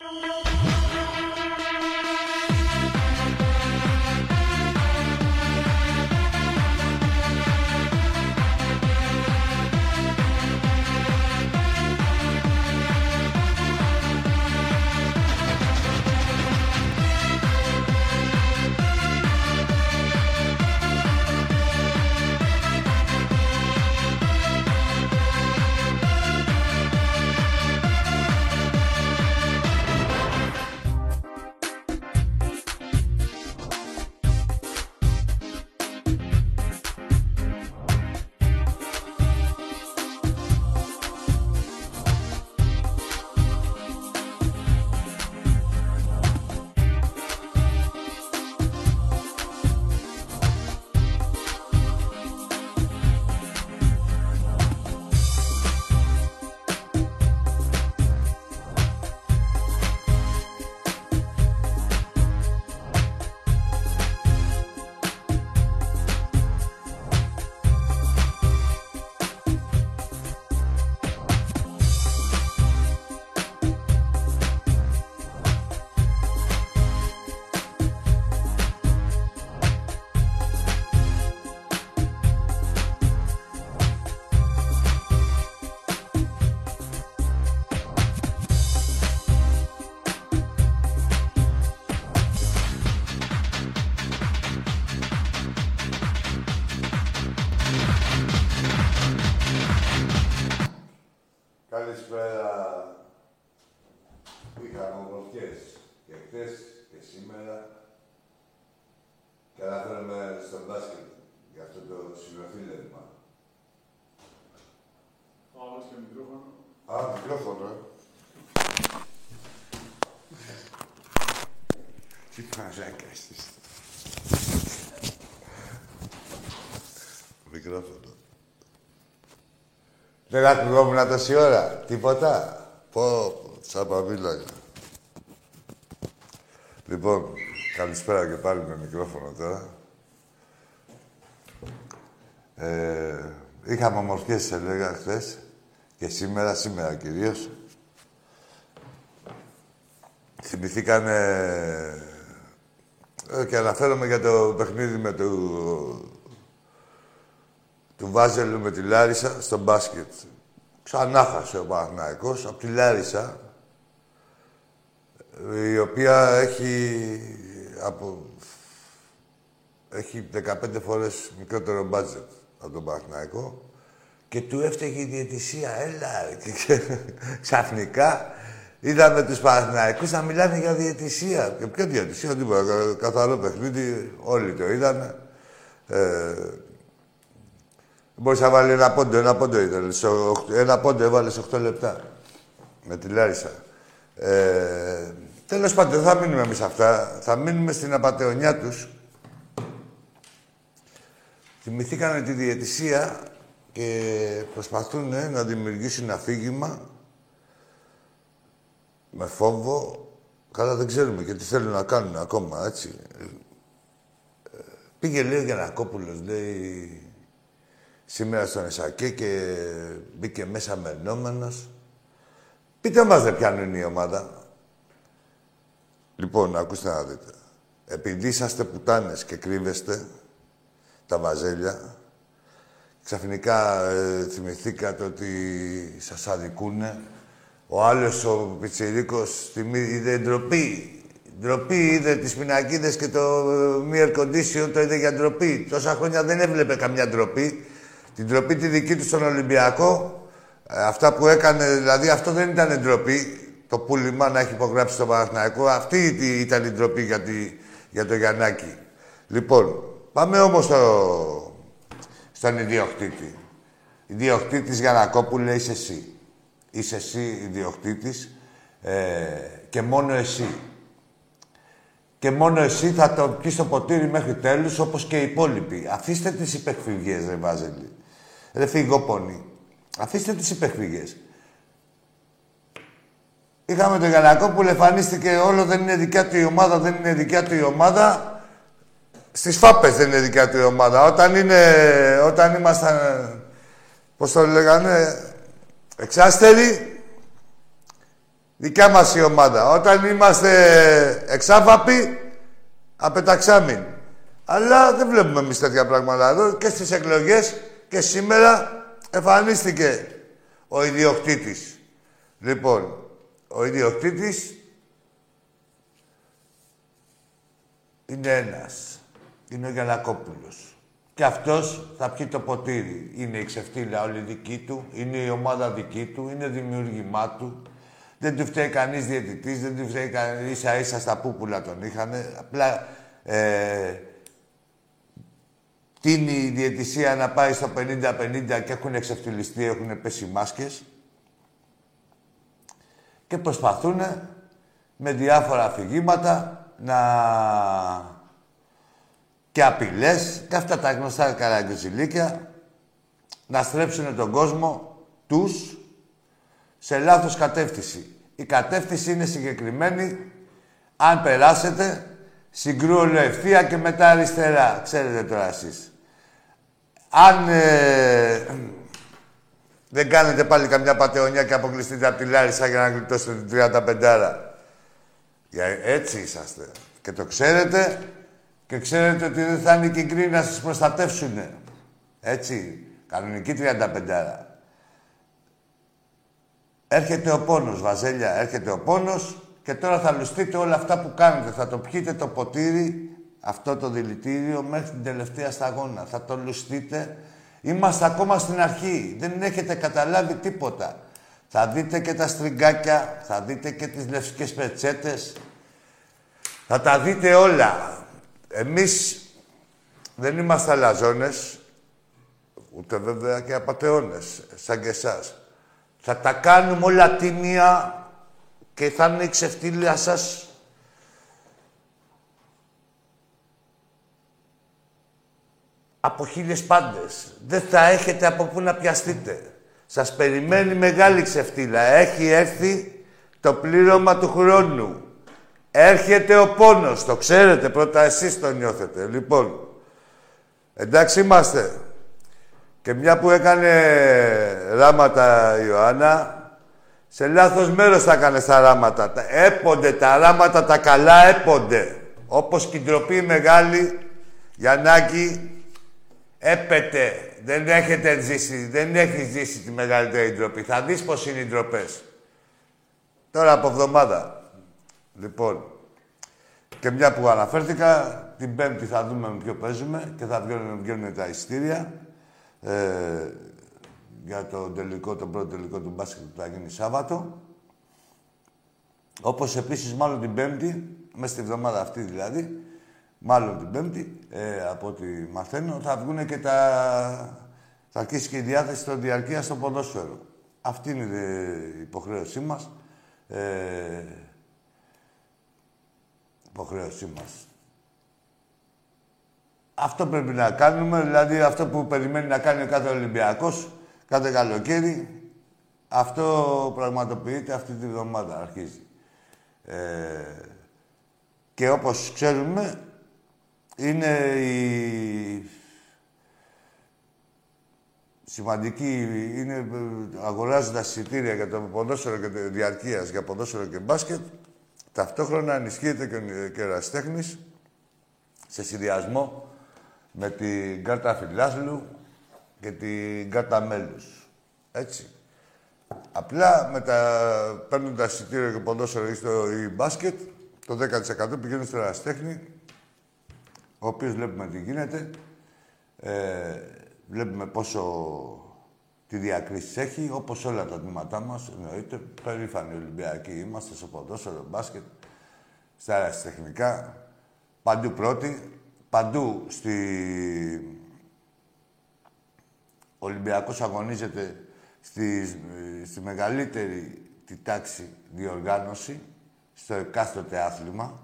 Música μεγάλο στο μπάσκετ για αυτό το συλλοφίλευμα. Α, και μικρόφωνο. Α, μικρόφωνο. Ε. Τι παράκας της. Μικρόφωνο. Δεν ακούγόμουν τόση ώρα. Τίποτα. Πω, σαπαβίλαγα. Λοιπόν, καλησπέρα και πάλι με μικρόφωνο τώρα. Ε, είχαμε ομορφιές, σε λέγα, χθες Και σήμερα, σήμερα κυρίως. Θυμηθήκανε... Ε, και αναφέρομαι για το παιχνίδι με του του Βάζελ με τη Λάρισα στο μπάσκετ. Ξανά ο Παναθηναϊκός από τη Λάρισα, η οποία έχει, από, έχει 15 φορές μικρότερο μπάτζετ από τον Παναθηναϊκό και του έφταιγε η διαιτησία. Έλα, και ξαφνικά είδαμε τους Παναθηναϊκούς να μιλάνε για διαιτησία. Και ποια διαιτησία, τίποτα, καθαρό παιχνίδι, όλοι το είδαμε. Ε, να βάλει ένα πόντο, ένα πόντο ήταν. Ένα πόντο έβαλες σε 8 λεπτά. Με τη Λάρισα. Ε, Τέλος πάντων, θα μείνουμε εμείς αυτά. Θα μείνουμε στην απαταιωνιά τους. Θυμηθήκανε τη διαιτησία και προσπαθούν να δημιουργήσουν αφήγημα με φόβο. Καλά δεν ξέρουμε και τι θέλουν να κάνουν ακόμα, έτσι. Πήγε λέει ο Γιανακόπουλος, λέει, σήμερα στον Εσακέ και μπήκε μέσα μενόμενος. Πείτε μας δεν πιάνουν η ομάδα. Λοιπόν, ακούστε να δείτε. Επειδή είσαστε πουτάνες και κρύβεστε, τα βαζέλια. Ξαφνικά ε, θυμηθήκατε ότι σας αδικούνε. Ο άλλος, ο Πιτσιρίκος, είδε ντροπή. Ντροπή είδε τις πινακίδες και το μη air condition το είδε για ντροπή. Τόσα χρόνια δεν έβλεπε καμιά ντροπή. Την ντροπή τη δική του στον Ολυμπιακό. Ε, αυτά που έκανε, δηλαδή αυτό δεν ήταν ντροπή. Το πούλημα να έχει υπογράψει το Παναθηναϊκό. Αυτή ήταν η ντροπή για, τη, το Γιαννάκη. Λοιπόν, Πάμε όμως στο... στον ιδιοκτήτη. Ιδιοκτήτης Γιανακόπουλε είσαι εσύ. Είσαι εσύ ιδιοκτήτης ε, και μόνο εσύ. Και μόνο εσύ θα το πεις στο ποτήρι μέχρι τέλους, όπως και οι υπόλοιποι. Αφήστε τις υπεκφυγές, ρε Βάζελη. Ρε φυγόπονη. Αφήστε τις υπεκφυγές. Είχαμε τον γαλακόπουλο, εμφανίστηκε όλο, δεν είναι δικιά του η ομάδα, δεν είναι δικιά του η ομάδα. Στις φάπες δεν είναι δικιά του η ομάδα. Όταν είναι... Όταν ήμασταν... Πώς το λέγανε... Εξάστεροι... Δικιά μας η ομάδα. Όταν είμαστε εξάβαποι... Απεταξάμιν. Αλλά δεν βλέπουμε εμείς τέτοια πράγματα εδώ. Και στις εκλογές και σήμερα εμφανίστηκε ο ιδιοκτήτης. Λοιπόν, ο ιδιοκτήτης είναι ένας. Είναι ο Γιανακόπουλος. Και αυτός θα πιει το ποτήρι. Είναι η ξεφτύλα όλη δική του, είναι η ομάδα δική του, είναι δημιούργημά του. Δεν του φταίει κανείς διαιτητής, δεν του φταίει κανείς ίσα ίσα στα πούπουλα τον είχαν. Απλά ε, τίνει η διαιτησία να πάει στο 50-50 και έχουν εξευτελιστεί, έχουν πέσει μάσκες. Και προσπαθούν με διάφορα αφηγήματα να... και απειλές και αυτά τα γνωστά καραγκιζιλίκια να στρέψουν τον κόσμο τους σε λάθος κατεύθυνση. Η κατεύθυνση είναι συγκεκριμένη. Αν περάσετε, συγκρούω ευθεία και μετά αριστερά. Ξέρετε τώρα εσείς. Αν ε, δεν κάνετε πάλι καμιά πατεωνιά και αποκλειστείτε από τη Λάρισα για να γλιτώσετε την 35 Έτσι είσαστε. Και το ξέρετε και ξέρετε ότι δεν θα είναι και οι να σας προστατεύσουν. Έτσι. Κανονική 35 Έρχεται ο πόνος, Βαζέλια, έρχεται ο πόνος και τώρα θα λουστείτε όλα αυτά που κάνετε. Θα το πιείτε το ποτήρι, αυτό το δηλητήριο, μέχρι την τελευταία σταγόνα. Θα το λουστείτε. Είμαστε ακόμα στην αρχή. Δεν έχετε καταλάβει τίποτα. Θα δείτε και τα στριγκάκια, θα δείτε και τις λευκές πετσέτες. Θα τα δείτε όλα. Εμείς δεν είμαστε αλαζόνες, ούτε βέβαια και απατεώνες, σαν και εσάς. Θα τα κάνουμε όλα τίμια και θα είναι η ξεφτύλια σας από χίλιες πάντες. Δεν θα έχετε από πού να πιαστείτε. Σας περιμένει μεγάλη ξεφτύλα. Έχει έρθει το πλήρωμα του χρόνου. Έρχεται ο πόνος. Το ξέρετε. Πρώτα εσείς το νιώθετε. Λοιπόν, εντάξει είμαστε. Και μια που έκανε ράματα η Ιωάννα, σε λάθος μέρος θα έκανε τα ράματα. Έπονται τα ράματα, τα καλά έπονται. Όπως και η ντροπή μεγάλη, Γιαννάκη, έπεται. Δεν έχετε ζήσει, δεν έχεις ζήσει τη μεγαλύτερη ντροπή. Θα δεις πώς είναι οι ντροπές. Τώρα από εβδομάδα. Λοιπόν, και μια που αναφέρθηκα, την Πέμπτη θα δούμε με ποιο παίζουμε και θα βγαίνουν, βγαίνουν τα ειστήρια ε, για το τελικό, τον πρώτο τελικό του μπάσκετ που θα γίνει Σάββατο. Όπως επίσης μάλλον την Πέμπτη, μέσα στη βδομάδα αυτή δηλαδή, μάλλον την Πέμπτη, ε, από ό,τι μαθαίνω, θα βγουν και τα... θα αρχίσει και η διάθεση των διαρκείας στο ποδόσφαιρο. Αυτή είναι η υποχρέωσή μας. Ε, υποχρέωσή μας. Αυτό πρέπει να κάνουμε, δηλαδή αυτό που περιμένει να κάνει ο κάθε Ολυμπιακός, κάθε καλοκαίρι, αυτό πραγματοποιείται αυτή τη βδομάδα, αρχίζει. Ε, και όπως ξέρουμε, είναι η σημαντική, είναι αγοράζοντας εισιτήρια για το ποδόσφαιρο και το διαρκείας για ποδόσφαιρο και μπάσκετ, ταυτόχρονα ενισχύεται και ο κεραστέχνης σε συνδυασμό με την κάρτα φιλάθλου και την κάρτα μέλους. Έτσι. Απλά με τα παίρνοντας εισιτήριο και ποδόσφαιρο ή στο ή μπάσκετ, το 10% πηγαίνει στο εραστέχνη, ο οποίος βλέπουμε τι γίνεται. Ε, βλέπουμε πόσο τη διακρίση έχει, όπως όλα τα τμήματά μας, εννοείται. Περήφανοι Ολυμπιακοί είμαστε στο ποδόσφαιρο, μπάσκετ, στα αεραστεχνικά, παντού πρώτοι παντού στη... Ο Ολυμπιακός αγωνίζεται στη, στη μεγαλύτερη τη τάξη διοργάνωση, στο εκάστοτε άθλημα.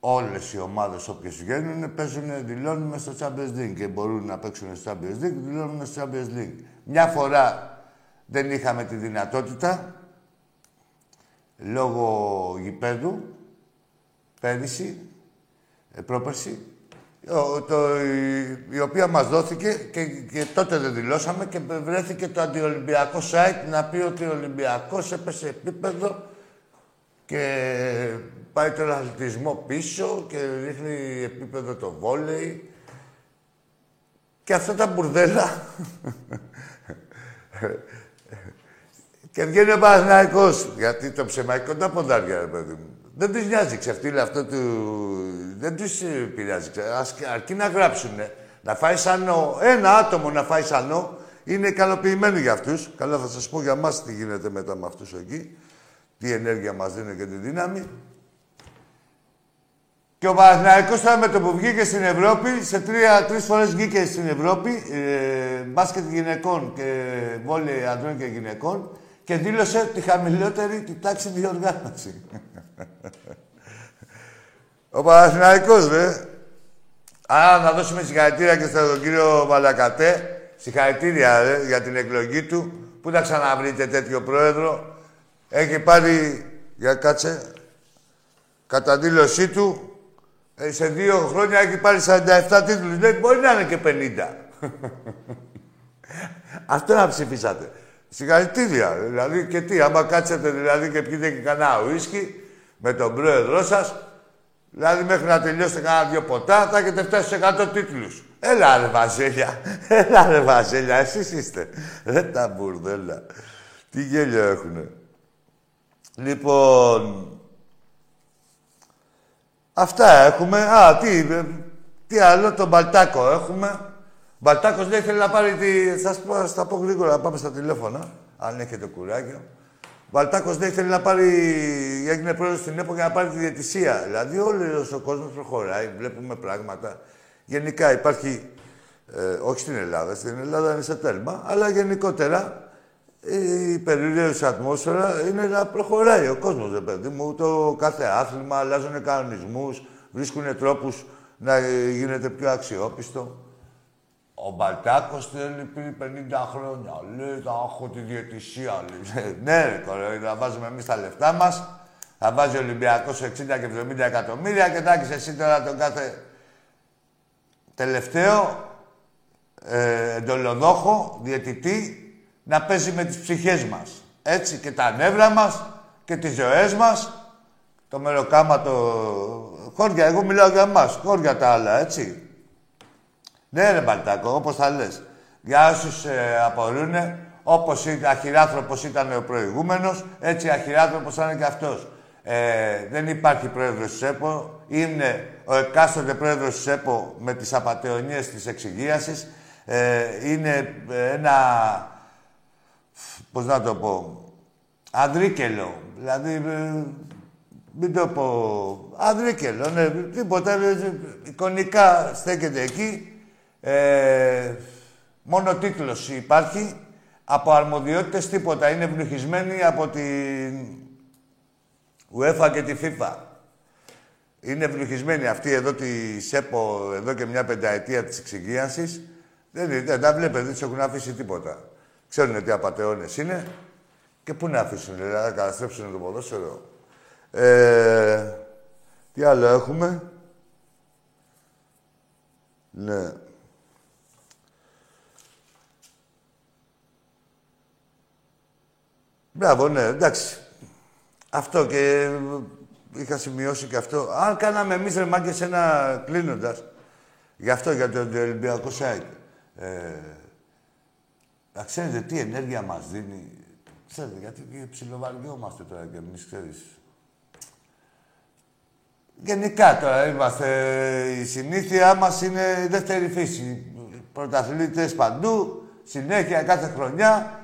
Όλες οι ομάδες όποιες βγαίνουν παίζουν, δηλώνουν στο Champions League και μπορούν να παίξουν στο Champions League, δηλώνουν στο Champions League. Μια φορά δεν είχαμε τη δυνατότητα, λόγω γηπέδου, πέρυσι, ε, πρόπερσι, το, η, οποία μας δόθηκε και, και τότε δεν δηλώσαμε και βρέθηκε το αντιολυμπιακό site να πει ότι ο Ολυμπιακός έπεσε επίπεδο και πάει τον αθλητισμό πίσω και ρίχνει επίπεδο το βόλεϊ. Και αυτά τα μπουρδέλα. και βγαίνει ο Παναθηναϊκός. Γιατί το ψεμαϊκό τα ποντάρια, ρε παιδί μου. Δεν τους νοιάζει ξεφτύλα αυτό του... Δεν τους πειράζει. Ας, αρκεί να γράψουνε. Να φάει σανό. Ένα άτομο να φάει σανό είναι ικανοποιημένο για αυτούς. Καλά θα σας πω για μας τι γίνεται μετά με αυτούς εκεί. Τι ενέργεια μας δίνει και τη δύναμη. Και ο Παναθηναϊκός τώρα με το που βγήκε στην Ευρώπη, σε τρία, τρεις φορές βγήκε στην Ευρώπη, ε, μπάσκετ γυναικών και βόλεϊ ανδρών και γυναικών και δήλωσε τη χαμηλότερη τη τάξη διοργάνωση. ο Παναθηναϊκός, ρε. Άρα να δώσουμε συγχαρητήρια και στον κύριο Βαλακατέ. Συγχαρητήρια, ρε, για την εκλογή του. Πού θα ξαναβρείτε τέτοιο πρόεδρο. Έχει πάρει, για κάτσε, κατά δήλωσή του, ε, σε δύο χρόνια έχει πάρει 47 τίτλους. Δεν μπορεί να είναι και 50. Αυτό να ψηφίσατε. Συγχαρητήρια. Δηλαδή και τι, άμα κάτσετε δηλαδή και πιείτε και κανένα ουίσκι με τον πρόεδρό σας, δηλαδή μέχρι να τελειώσετε κανένα δύο ποτά, θα έχετε φτάσει σε 100 τίτλους. Έλα ρε Βαζέλια, έλα ρε Βαζέλια, εσείς είστε. Ρε τα μπουρδέλα. Τι γέλιο έχουνε. Λοιπόν, Αυτά έχουμε. Α, τι, τι άλλο, τον Μπαλτάκο έχουμε. Μπαλτάκος δεν ήθελε να πάρει τη. Θα πω, θα πω γρήγορα να πάμε στα τηλέφωνα, αν έχετε κουράγιο. Μπαλτάκος δεν ήθελε να πάρει. Έγινε πρόεδρος στην ΕΠΟ για να πάρει τη διαιτησία. Δηλαδή, όλος ο κόσμος προχωράει, βλέπουμε πράγματα. Γενικά υπάρχει. Ε, όχι στην Ελλάδα, στην Ελλάδα είναι σε τέλμα, αλλά γενικότερα η περιραίωση ατμόσφαιρα είναι να προχωράει ο κόσμος, ρε παιδί μου. Το κάθε άθλημα αλλάζουν κανονισμούς, βρίσκουν τρόπους να γίνεται πιο αξιόπιστο. Ο Μπαλτάκος θέλει πριν 50 χρόνια. Λέει, θα έχω τη διαιτησία. Λέει. ναι, ρε, θα βάζουμε εμείς τα λεφτά μας. Θα βάζει ο Ολυμπιακός 60 και 70 εκατομμύρια και θα εσύ τώρα τον κάθε τελευταίο ε, εντολοδόχο, διαιτητή, να παίζει με τις ψυχές μας. Έτσι και τα νεύρα μας και τις ζωές μας. Το μεροκάματο... Χώρια, εγώ μιλάω για μας. Χώρια τα άλλα, έτσι. Ναι, ρε Μπαλτάκο, όπως θα λες. Για όσους ε, απορρούνε, όπως ήταν, αχυράνθρωπος ήταν ο προηγούμενος, έτσι αχυράνθρωπος θα είναι και αυτός. Ε, δεν υπάρχει πρόεδρος της ΕΠΟ. Είναι ο εκάστοτε πρόεδρος της ΕΠΟ με τις απαταιωνίες της εξυγίασης. Ε, είναι ένα πώς να το πω, αδρίκελο. Δηλαδή, ε, μην το πω, αδρίκελο, ναι, τίποτα, ε, εικονικά στέκεται εκεί. Ε, μόνο τίτλος υπάρχει. Από αρμοδιότητες τίποτα. Είναι ευνοχισμένοι από την UEFA και τη FIFA. Είναι ευνοχισμένοι αυτοί εδώ τη ΣΕΠΟ, εδώ και μια πενταετία της εξυγίασης. Δεν, δεν τα βλέπετε, δεν τους έχουν αφήσει τίποτα. Ξέρουν τι απαταιώνες είναι και πού να αφήσουν, δηλαδή, να καταστρέψουν το ποδόσφαιρο. Ε, τι άλλο έχουμε; Ναι. Μπράβο, ναι, εντάξει. Αυτό και είχα σημειώσει και αυτό. Αν κάναμε εμείς ρε μάγκες ένα κλείνοντας, γι' αυτό για το Ολυμπιακό site, ε, να ξέρετε τι ενέργεια μας δίνει. Ξέρετε, γιατί ψιλοβαριόμαστε τώρα κι εμείς, ξέρεις. Γενικά τώρα είμαστε, η συνήθεια μας είναι η δεύτερη φύση. Πρωταθλητές παντού, συνέχεια κάθε χρονιά.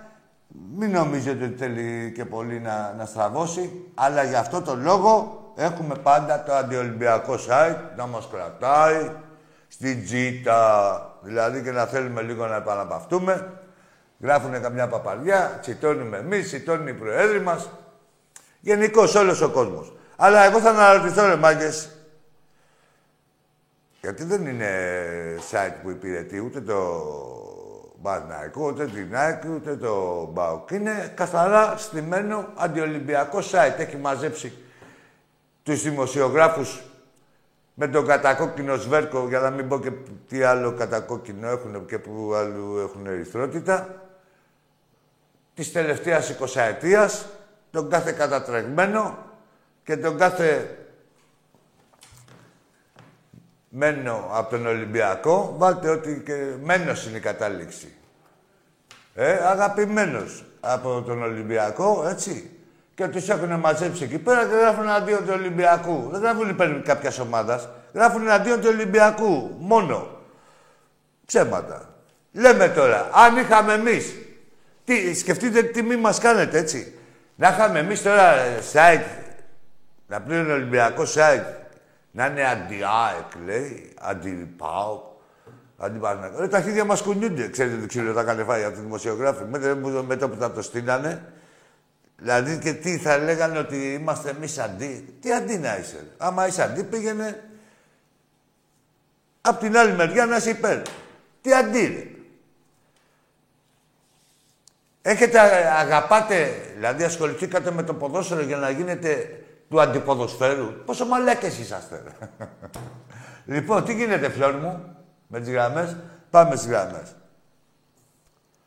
Μην νομίζετε ότι θέλει και πολύ να, να στραβώσει, αλλά για αυτό το λόγο έχουμε πάντα το αντιολυμπιακό site να μας κρατάει στην τζίτα. Δηλαδή και να θέλουμε λίγο να επαναπαυτούμε. Γράφουνε καμιά παπαριά, τσιτώνουμε εμείς, τσιτώνουν οι προέδροι μας. Γενικώς όλος ο κόσμος. Αλλά εγώ θα αναρωτηθώ, ρε μάγκες, γιατί δεν είναι site που υπηρετεί ούτε το Μπαρναϊκό, ούτε την Nike, ούτε το Μπαουκ. Είναι καθαρά στημένο αντιολυμπιακό site. Έχει μαζέψει τους δημοσιογράφους με τον κατακόκκινο σβέρκο, για να μην πω και τι άλλο κατακόκκινο έχουν και που άλλου έχουν ερυθρότητα, της τελευταίας 20 ετίας, τον κάθε κατατρεγμένο και τον κάθε μένω από τον Ολυμπιακό, βάλτε ότι και μένος είναι η κατάληξη. Ε, αγαπημένος από τον Ολυμπιακό, έτσι. Και τους έχουν μαζέψει εκεί πέρα και γράφουν αντίον του Ολυμπιακού. Δεν γράφουν υπέρ κάποιας ομάδας. Γράφουν αντίον του Ολυμπιακού. Μόνο. Ψέματα. Λέμε τώρα, αν είχαμε εμείς. Τι, σκεφτείτε τι τιμή μας κάνετε, έτσι. Να είχαμε εμείς τώρα σάικ, να πλήρωνε Ολυμπιακό σάικ, να είναι αντι-ΑΕΚ, λέει, αντι-ΠΑΟΚ, αντι-ΠΑΝΑΚ. Ε, τα χέρια μας κουνιούνται. Ξέρετε τι ξύλο τα έκανε φάει από τη δημοσιογράφη. Μετά που θα το στείλανε, Δηλαδή και τι θα λέγανε ότι είμαστε εμείς αντί. Τι αντί να είσαι. Άμα είσαι αντί, πήγαινε απ' την άλλη μεριά να είσαι υπέρ. Τι αντί, Έχετε, αγαπάτε, δηλαδή ασχοληθήκατε με το ποδόσφαιρο για να γίνετε του αντιποδοσφαίρου; Πόσο μαλάκες είσαστε. λοιπόν, τι γίνεται, φλόρ μου, με τις γραμμές; Πάμε στις γραμμές.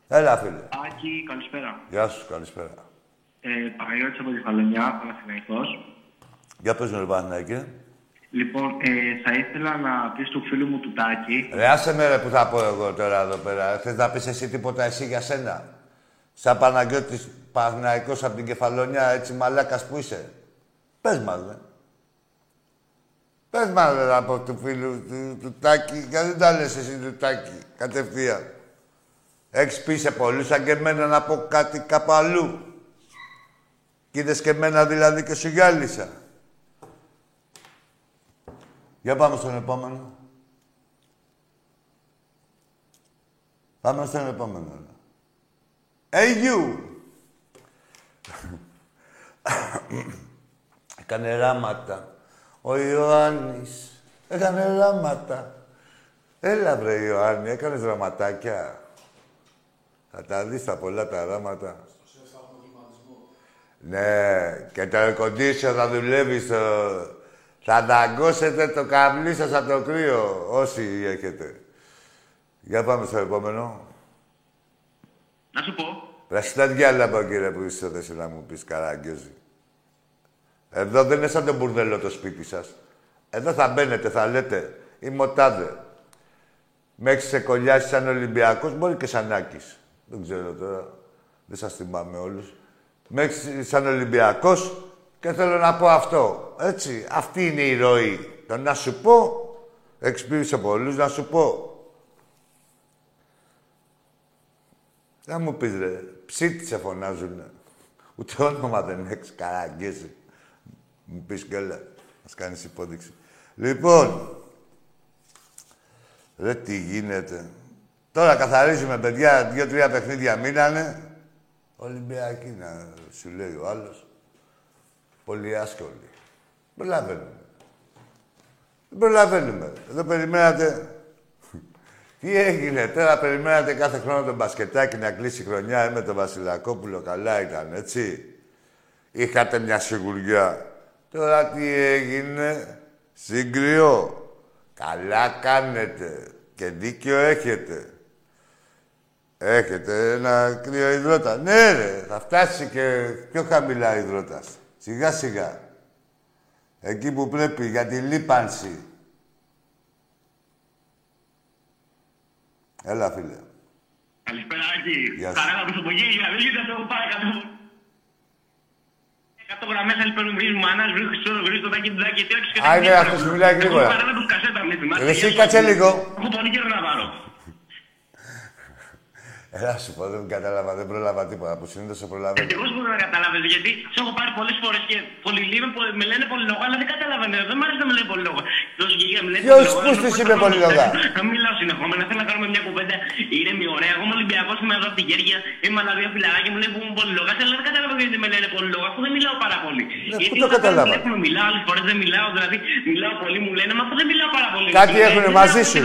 Έλα, φίλε. Άκη, καλησπέρα. Γεια σου, καλησπέρα. Ε, Παναγιώτης από τη Φαλονιά, Παναθηναϊκός. Για πες με, Παναγιώτη. Λοιπόν, ε, θα ήθελα να πεις του φίλου μου του Τάκη... Ρε, άσε με ρε που θα πω εγώ τώρα εδώ πέρα. Θες να πεις εσύ τίποτα εσύ για σένα; Σαν Παναγιώτης Παναγιώτης από την Κεφαλονιά, έτσι μαλάκας που είσαι. Πες μας, ρε. Πες μας, ρε, από του φίλου του, του Τάκη. Γιατί δεν τα λες εσύ του Τάκη, κατευθείαν. Έχεις πει σε πολλούς σαν και εμένα να πω κάτι κάπου αλλού. Κι είδες και εμένα δηλαδή και σου γυάλισα. Για πάμε στον επόμενο. Πάμε στον επόμενο. Hey you! Έκανε ράματα. Ο Ιωάννης. Έκανε ράματα. Έλα βρε Ιωάννη, έκανες ραματάκια. Θα τα δεις τα πολλά τα ράματα. Ναι, και το air θα δουλεύει στο... Θα δαγκώσετε το καμλί σας από το κρύο, όσοι έχετε. Για πάμε στο επόμενο. Να σου πω. Πρασινά διάλαβα, κύριε, που είσαι εδώ να μου πεις καράγκιόζη. Εδώ δεν είναι σαν το μπουρδέλο το σπίτι σας. Εδώ θα μπαίνετε, θα λέτε, είμαι ο τάδε. Με έχεις ξεκολλιάσει σαν Ολυμπιακός, μπορεί και σαν Άκης. Δεν ξέρω τώρα. Δεν σας θυμάμαι όλους μέχρι σαν Ολυμπιακός και θέλω να πω αυτό. Έτσι, αυτή είναι η ροή. Το να σου πω, εξυπήρεσε πολλούς, να σου πω. Να μου πεις ρε, ψήτη σε φωνάζουνε. Ούτε όνομα δεν έχεις καραγκίσει. Μου πεις και έλα, μας κάνεις υπόδειξη. Λοιπόν, ρε τι γίνεται. Τώρα καθαρίζουμε, παιδιά, δύο-τρία παιχνίδια μείνανε. Ολυμπιακή να σου λέει ο άλλος. Πολύ άσκολη. Προλαβαίνουμε. Δεν προλαβαίνουμε. Εδώ περιμένατε... Τι έγινε, τώρα περιμένατε κάθε χρόνο τον μπασκετάκι να κλείσει χρονιά ε, με τον Βασιλακόπουλο. Καλά ήταν, έτσι. Είχατε μια σιγουριά. Τώρα τι έγινε, συγκριό. Καλά κάνετε και δίκιο έχετε. Έχετε ένα κρύο υδρότα. Ναι, ρε, θα φτάσει και πιο χαμηλά υδρότας. Σιγά σιγά. Εκεί που πρέπει για τη λίπανση. Έλα, φίλε. Καλησπέρα, Άκη. Γεια σου. Χαρά από γέλια. Δεν γίνεται αυτό πάρε κάτω. Κάτω γραμμές άλλοι παίρνουν βρίζουν μάνας, βρίσκουν στο γρήγορα το τάκι του τάκι. Τι έχεις και τα είναι αυτός που μιλάει γρήγορα. Εσύ κάτσε λίγο. Έχω πολύ καιρό να πάρω. Έλα σου πω, δεν κατάλαβα, δεν πρόλαβα τίποτα. Που συνήθως σε προλαβαίνω. Εγώ μπορώ να καταλάβει, γιατί σε έχω πάρει πολλές φορές και πολλοί λίγο με λένε πολύ λόγο, αλλά δεν καταλαβαίνω. Δεν μ' αρέσει να με λένε πολύ λόγο. Ποιο πούστη είπε πολύ λόγο. Να μιλάω συνεχόμενα, θέλω να κάνουμε μια κουβέντα ήρεμη, ωραία. Εγώ είμαι Ολυμπιακός, είμαι εδώ από την Γέργια, είμαι άλλα δύο φιλαράκια μου λένε που είμαι πολύ λόγο. Αλλά δεν καταλαβαίνω γιατί με λένε πολύ λόγο, αφού δεν μιλάω πάρα πολύ. Ναι, πού το κατάλαβα. Μιλάω, άλλες φορές δεν μιλάω, δηλαδή μιλάω πολύ, μου λένε, μα αφού δεν μιλάω πάρα πολύ. Κάτι έχουν μαζί σου,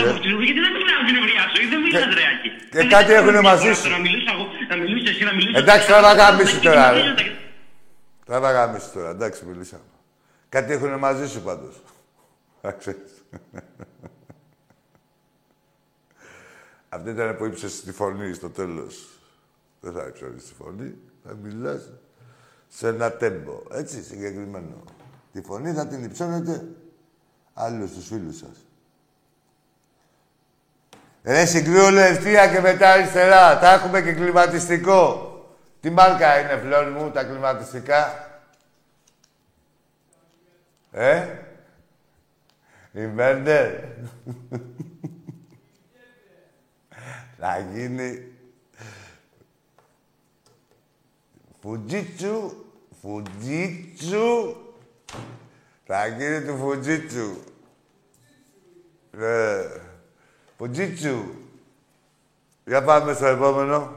Γιατί δεν μιλάω στην ευρεία σου, δεν μιλά ρεάκι. Και κάτι έχουν μαζί σου. Να μιλήσω εγώ, να μιλήσω εσύ, να μιλήσω. Εντάξει, τώρα θα γάμισει τώρα. Τώρα θα γάμισει τώρα, εντάξει, μιλήσαμε. Κάτι έχουν μαζί σου πάντως. Αυτή ήταν που ύψωσε τη φωνή στο τέλος. Δεν θα ύψωνεις τη φωνή. Θα μιλάς σε ένα τέμπο. Έτσι, συγκεκριμένο. Τη φωνή θα την υψώνετε άλλους στους φίλους σας. Ρε συγκρούω ευθεία και μετά αριστερά. Τα έχουμε και κλιματιστικό. Τι μάρκα είναι, φλόρ μου, τα κλιματιστικά; Ε; Η Μέντερ. Θα γίνει... Φουτζίτσου, Φουτζίτσου. Θα γίνει του Φουτζίτσου. Ναι. Φουτζίτσου. Για πάμε στο επόμενο.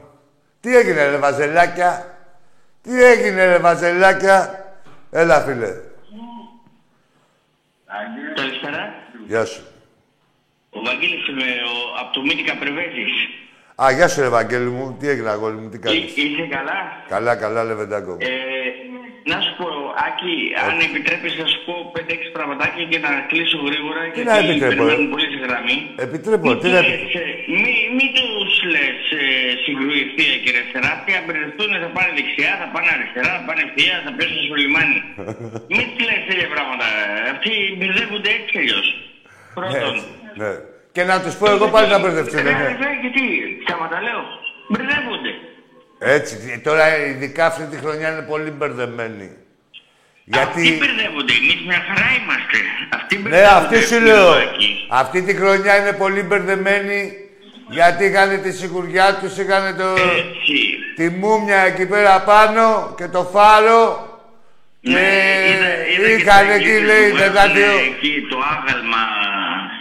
Τι έγινε ρε βαζελάκια; Τι έγινε ρε βαζελάκια; Έλα φίλε. Καλησπέρα. Γεια σου. Ο Βαγγέλης είμαι ο, από το Μύτικα Πρεβέζης. Α, γεια σου, Ευαγγέλη μου. Τι έγινε, αγόρι μου, τι κάνεις; Εί- Είσαι καλά; Καλά, καλά, λεβεντάκο. μου. Ε, να σου πω, Άκη, αν επιτρέπεις να σου πω 5-6 πραγματάκια και να κλείσω γρήγορα. Τι γιατί να επιτρέπω, ε; περιμένουν πολύ στη γραμμή. Επιτρέπω, Μην τι να λες, επιτρέπω. ε, Μη, μη τους λες ε, συγκρούει ευθεία και αριστερά. Αυτοί αν μπερδευτούν θα πάνε δεξιά, θα πάνε αριστερά, θα πάνε ευθεία, θα πέσουν στο λιμάνι. Μην τους λες τέτοια πράγματα. Αυτοί μπερδεύονται έτσι κι αλλιώς. Ναι, Πρώτον. έτσι, ναι. Και να τους πω εγώ πάλι να μπερδευτούν, Ναι, ναι. ναι, γιατί, σταματαλέω. Μπερδεύονται. Έτσι, τώρα ειδικά αυτή τη χρονιά είναι πολύ μπερδεμένοι. Αυτοί Γιατί... μπερδεύονται. Εμείς μια χαρά είμαστε. Αυτοί Ναι, μπερδεύονται. αυτή σου λέω. Φιλάκι. Αυτή τη χρονιά είναι πολύ μπερδεμένοι γιατί είχαν τη σιγουριά τους, είχαν το... Έτσι. τη μούμια εκεί πέρα πάνω και το φάρο και Ναι, είδα- είδα και είχαν τα εκεί εγγύσεις λέει που δεκάτιο. έχουν Εκεί το άγαλμα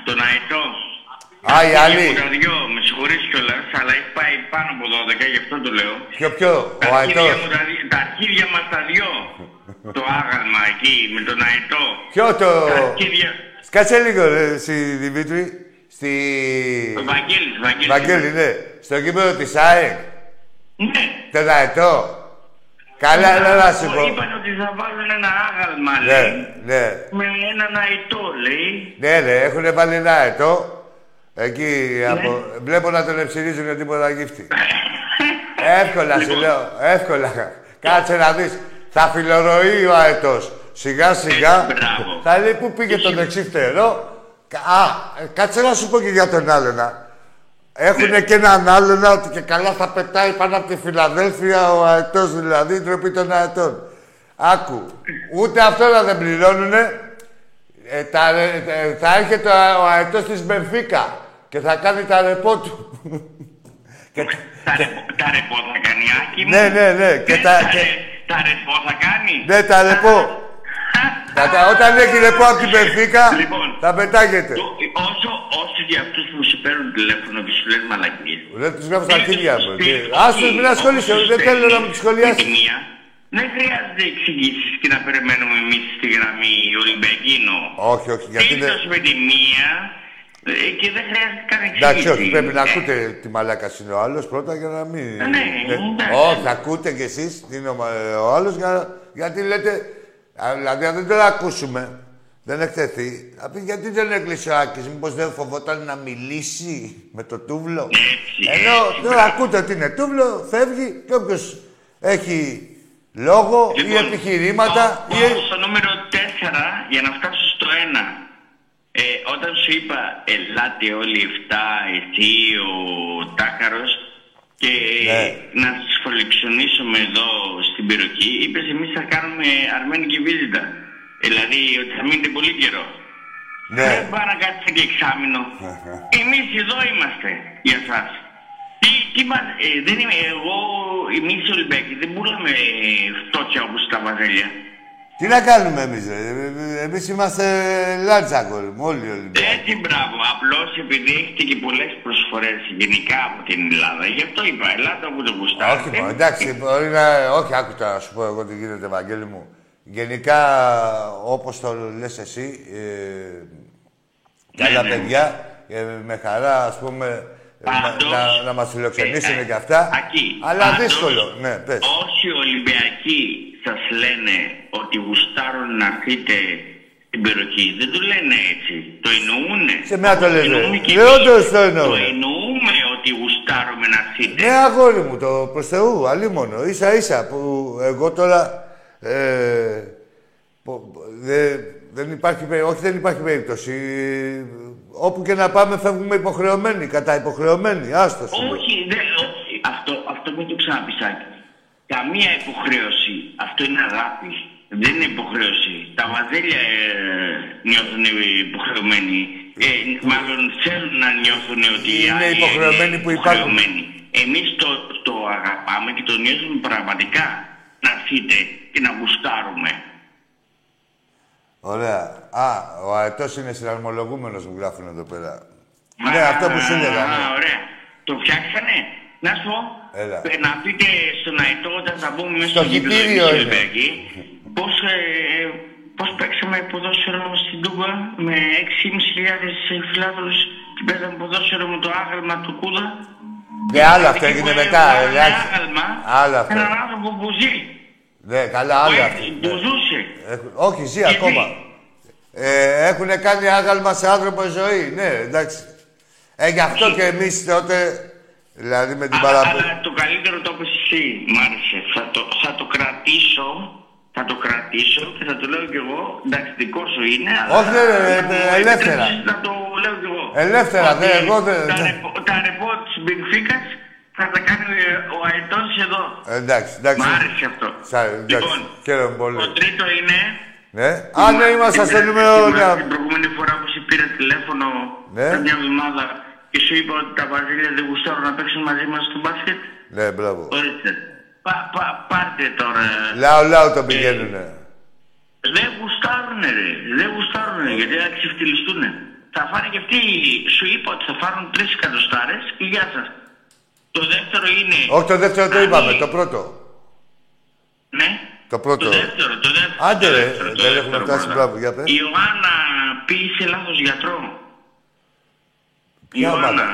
στον Αετό. Α, οι Τα άλλοι. Αρχίδια μου τα δυο, με συγχωρείς κιόλας, αλλά έχει πάει πάνω από 12, γι' αυτό το λέω. Ποιο ποιο, Τα ο αρχίδια Αετός. μου τα δυο- Τα αρχίδια μας τα δυο. το άγαλμα εκεί, με τον Αετό. Ποιο το... Τα αρχίδια... Κάτσε λίγο ρε, εσύ Δημήτρη. Στη... Ο Βαγγέλης, Βαγγέλης. Βαγγέλη, ναι. Στο κήπεδο της ΑΕΚ. Ναι. Τον Αετό. Καλά, έλα να σου πω. Είπαν ότι θα βάλουν ένα άγαλμα, Ναι, λέει. ναι. Με έναν αητό, λέει. Ναι, ναι, έχουν βάλει ένα αετό. Εκεί Ναι. από... βλέπω να τον εψηρίζουν για τίποτα γύφτη. εύκολα σου λέω, εύκολα. Κάτσε να δεις. Θα φιλορροεί ο αετός. Σιγά σιγά Έτσι, μπράβο. θα λέει πού πήγε το δεξί φτερό; Κα- Α, ε, κάτσε να σου πω και για τον άλλον. Έχουν και έναν άλλον ότι και καλά θα πετάει πάνω από τη Φιλαδέλφια ο αετός δηλαδή, η ντροπή των αετών. Άκου, ούτε αυτό να δεν πληρώνουνε, ε, τα, ρε- ε, θα έρχεται ο, ο αετός της Μπενφίκα και θα κάνει τα ρεπό του. και, Τα, ρεπό- τα ρεπό θα κάνει, Άκη μου. ναι, ναι, ναι. Και τα, τα, και, ρε- τα ρεπό θα κάνει. ναι, τα ρεπό. Τα- τα- όταν έχει ρεπό από την Μπενφίκα, Λοιπόν, θα πετάγεται. Το- όσο, όσο για αυτούς που σου παίρνουν τηλέφωνο και σου λένε μαλακίες. Δεν τους γράφω στα αρχίδια μου. Σπίτι, Τι- Άστος, μην ασχολείσαι, όπως δεν τους θέλω να παίρνει μου τη σχολιάσεις. με τη μία, Δεν χρειάζεται εξηγήσεις και να περιμένουμε εμείς στη γραμμή Ολυμπιακίνο. Όχι, όχι, γιατί δεν... Ήρθες με τη μία ε, και δεν χρειάζεται καν εξήγηση. Εντάξει, όχι, πρέπει να ακούτε τι μαλάκας είναι ο άλλος πρώτα για να μην. Ε, ναι, εντάξει. Όχι, θα ακούτε κι εσείς τι είναι ο, μα- ο άλλος για... γιατί λέτε. α, Δηλαδή, αν δεν το ακούσουμε, δεν εκτεθεί. Θα πει γιατί δεν έκλεισε ο Άκης, μήπως δεν φοβόταν να μιλήσει με το τούβλο; Έτσι, Ενώ έτσι, τώρα ακούτε ότι είναι τούβλο, φεύγει και όποιος έχει λόγο ή Λοιπόν, επιχειρήματα πάω- ή... πάω στο νούμερο 4 για να φτάσω στο 1. Ε, όταν σου είπα ελάτε όλοι οι 7, εσύ, ο Τάκαρος και Ναι. να σας φολεξιονίσουμε εδώ στην περιοχή, είπες εμείς θα κάνουμε αρμένικη βίζιτα. Δηλαδή ότι θα μείνετε πολύ καιρό. Ναι. Δεν πάει να κάτσετε και εξάμεινο. Εμείς εδώ είμαστε για σας. Τι, τι μας, ε, δεν είμαι, εγώ, εμείς οι Ολυμπιακοί δεν πουλάμε ε, φτώχεια όπως τα βαζέλια. Τι να κάνουμε εμείς, ρε; Εμείς είμαστε λάτσα, αγόρι μου, όλοι οι Ολυμπιακοί. Έτσι, μπράβο. Απλώς επειδή έχετε και πολλές προσφορές γενικά από την Ελλάδα, γι' αυτό είπα, ελάτε όπου το γουστάρετε. Όχι, μόνο, εντάξει, μπορεί να... Όχι, άκουτα να σου πω εγώ τι γίνεται, Ευαγγέλη μου. Γενικά, όπως το λες εσύ, ε, καλά ναι. παιδιά, ε, με χαρά, ας πούμε, ε, να, Πάντως, να, να μας φιλοξενήσουν ε, και αυτά. Ακή, αλλά πάντως, δύσκολο, ναι, πες. Όσοι Ολυμπιακοί σας λένε ότι γουστάρουν να έρθετε στην περιοχή. Δεν το λένε έτσι. Το εννοούνε. Σε μένα το λένε. Εννοούμε και Ναι, εμείς. όντως το εννοούν. Το εννοούμε ότι γουστάρουμε να έρθετε. Ναι, αγόρι μου, το προς Θεού, αλίμονο. Ίσα ίσα που εγώ τώρα... Ε, πο- δε- δεν υπάρχει, περί- όχι δεν υπάρχει περίπτωση. Όπου και να πάμε φεύγουμε υποχρεωμένοι, κατά υποχρεωμένοι. Άστο σου λέω. Όχι, δεν, όχι. Αυτό, αυτό μην το ξαναπείς, Άκη. Καμία υποχρέωση. Αυτό είναι αγάπη. Δεν είναι υποχρέωση. Τα βαζέλια ε, νιώθουν υποχρεωμένοι. Ε, μάλλον θέλουν να νιώθουν ότι οι Είναι άλλοι υποχρεωμένοι που υπάρχουν. υποχρεωμένοι. Εμείς το, το αγαπάμε και το νιώθουμε πραγματικά να έρθετε και να γουστάρουμε. Ωραία. Α, ο αετός είναι συναρμολογούμενος μου γράφουν εδώ πέρα. Α, Ναι, αυτό που σου έλεγα. α, ναι. Ωραία. Το φτιάξανε. Να σου πω, Έλα. ε, να πείτε στον Αετό όταν θα μπούμε μέσα Στο στο γήπεδο χιτήριο της είναι. Ολυμπιακή, πώς, ε, ε, πώς παίξαμε ποδόσφαιρο στην Τούμπα με 6.500 φιλάθλους και παίζαμε ποδόσφαιρο με το άγαλμα του Κούδα. Ναι, άλλο αυτό έγινε Εκεί που μετά. έβγαλε εντάξει. άγαλμα, Άλλο αυτό. Έναν άνθρωπο που ζει. Ναι, καλά, άλλο που αυτό. έ- Που Ναι. ζούσε. Έχουν- Όχι, ζει Και ακόμα. ζει. Ε, έχουν κάνει άγαλμα σε άνθρωπο ζωή. Ναι, εντάξει. Ε, γι' αυτό και εμείς τότε. Δηλαδή με την Αλλά, παραπέρα. αλλά το καλύτερο το είπες εσύ, μ' άρεσε. Θα το, θα το κρατήσω, θα το κρατήσω και θα το λέω κι εγώ. Εντάξει, δικό σου είναι, αλλά... Όχι, ναι, ναι, ναι, θα μου ελεύθερα. επιτρέψεις Να το λέω κι εγώ. Ελεύθερα, Ότι ναι, εγώ δεν- Τα, ναι. ρεπο, τα ρεπό της Μπενφίκας θα τα κάνει ε, ο Αετός εδώ. Ε, εντάξει, εντάξει. Μ' άρεσε αυτό. Σα- εντάξει, χαίρομαι πολύ. το τρίτο είναι... Ναι. Α, ναι, είμαστε στο Θυμάσαι νούμερο. Την Ναι, προηγούμενη φορά που σε πήρα τηλέφωνο Ναι. πριν μια εβδομάδα και σου είπα ότι τα βαζίλια δεν γουστάρουν να παίξουν μαζί μας στο μπάσκετ. ναι μπράβο. Ορίστε. Πα, πα, πάρτε τώρα. Λάου, λάου το πηγαίνουνε. Δεν γουστάρουνε ρε. Δεν γουστάρουνε γιατί θα ξεφτυλιστούνε. Θα φάνε και αυτοί. Σου είπα ότι θα πάρουν τρεις εκατοστάρες και γεια σας. Το δεύτερο είναι... Όχι, το δεύτερο το αν είπαμε, η- το πρώτο. Ναι. Το πρώτο. Το δεύτερο, το δεύτερο. Άντε, το ρε, δεύτερο, το δεν δεύτερο έχουμε φτάσει, πρώτα. μπράβο, για πες. Η Ιωάννα πήγε λάθος γιατρό. Η Ποια Ιωάννα. ομάδα;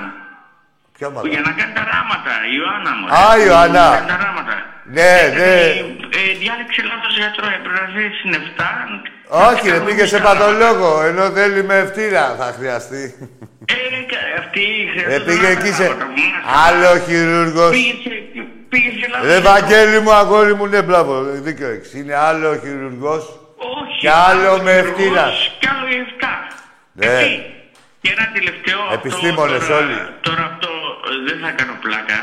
Ποια Που ομάδα; Για να κάνει τα ράματα, η Ιωάννα μου. Α, η Ιωάννα. Να κάνει τα ράματα. Ναι, ναι. Ε, διάλεξε λάθος γιατρό, έπρεπε να ζει στην 7. Όχι, ρε, πήγε σε παθολόγο, ενώ θέλει με ευτήρα θα χρειαστεί. Ε, κα- αυτή Ε, χρειαζόταν πήγε άλλα εκεί σε... πράγματα, μου, να- Άλλο χειρούργος. Πήγε σε, πήγε σε λάθος Ρε, γιατρό. Βαγγέλη μου, αγόρι μου, ναι, μπράβο, δίκιο έχεις. Είναι άλλο χειρουργός. Όχι. Κι άλλο με χειρουργός, ευτήρας. Κι άλλο η 7. Ναι. Έτσι. Και ένα τελευταίο. αυτό, Επιστήμονες τώρα- όλοι. Τώρα αυτό ε, δεν θα κάνω πλάκα.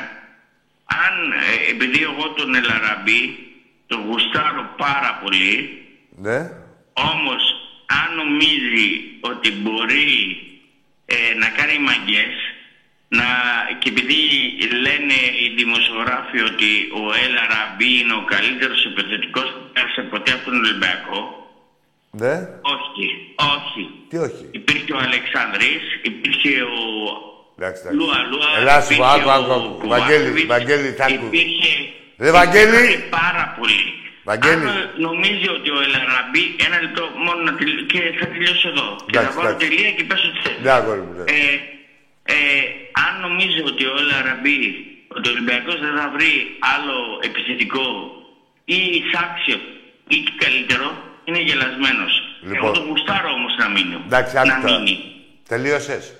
Αν, ε, επειδή εγώ τον Ελαραμπή τον γουστάρω πάρα πολύ, Ναι. όμως αν νομίζει ότι μπορεί ε, να κάνει μαγκές, να, και επειδή λένε οι δημοσιογράφοι ότι ο Ελαραμπή είναι ο καλύτερος επιθετικός που πέρασε ποτέ από τον Ολυμπιακό, Ναι. όχι, όχι. Τι όχι; Υπήρχε ο Αλεξανδρής, υπήρχε ο Εντάξει, εντάξει. Λούα Λούα, Ελάς, σου πω, υπήρχε άκου, ο άκου, άκου. Κουβάσεβιτς, Βαγγέλη, Βαγγέλη, τ' άκου. Υπήρχε... Ρε, Βαγγέλη. υπήρχε πάρα πολύ. Βαγγέλη. Αν νομίζει ότι ο Ελαραμπή, ένα λεπτό μόνο να τελει... και θα τελειώσω εδώ. και Εντάξει, θα βάλω εντάξει. τελεία και πέσω τη θέση. Ναι, αγόρι μου, ναι. Ε, ε, αν νομίζει ότι ο Ελαραμπή, ότι ο Ολυμπιακός δεν θα βρει άλλο επιθετικό ή εισάξιο ή και καλύτερο, είναι γελασμένος. Λοιπόν. Εγώ τον γουστάρω όμως να μείνει. Εντάξει, να άκου τώρα. μείνει. Τελείωσες.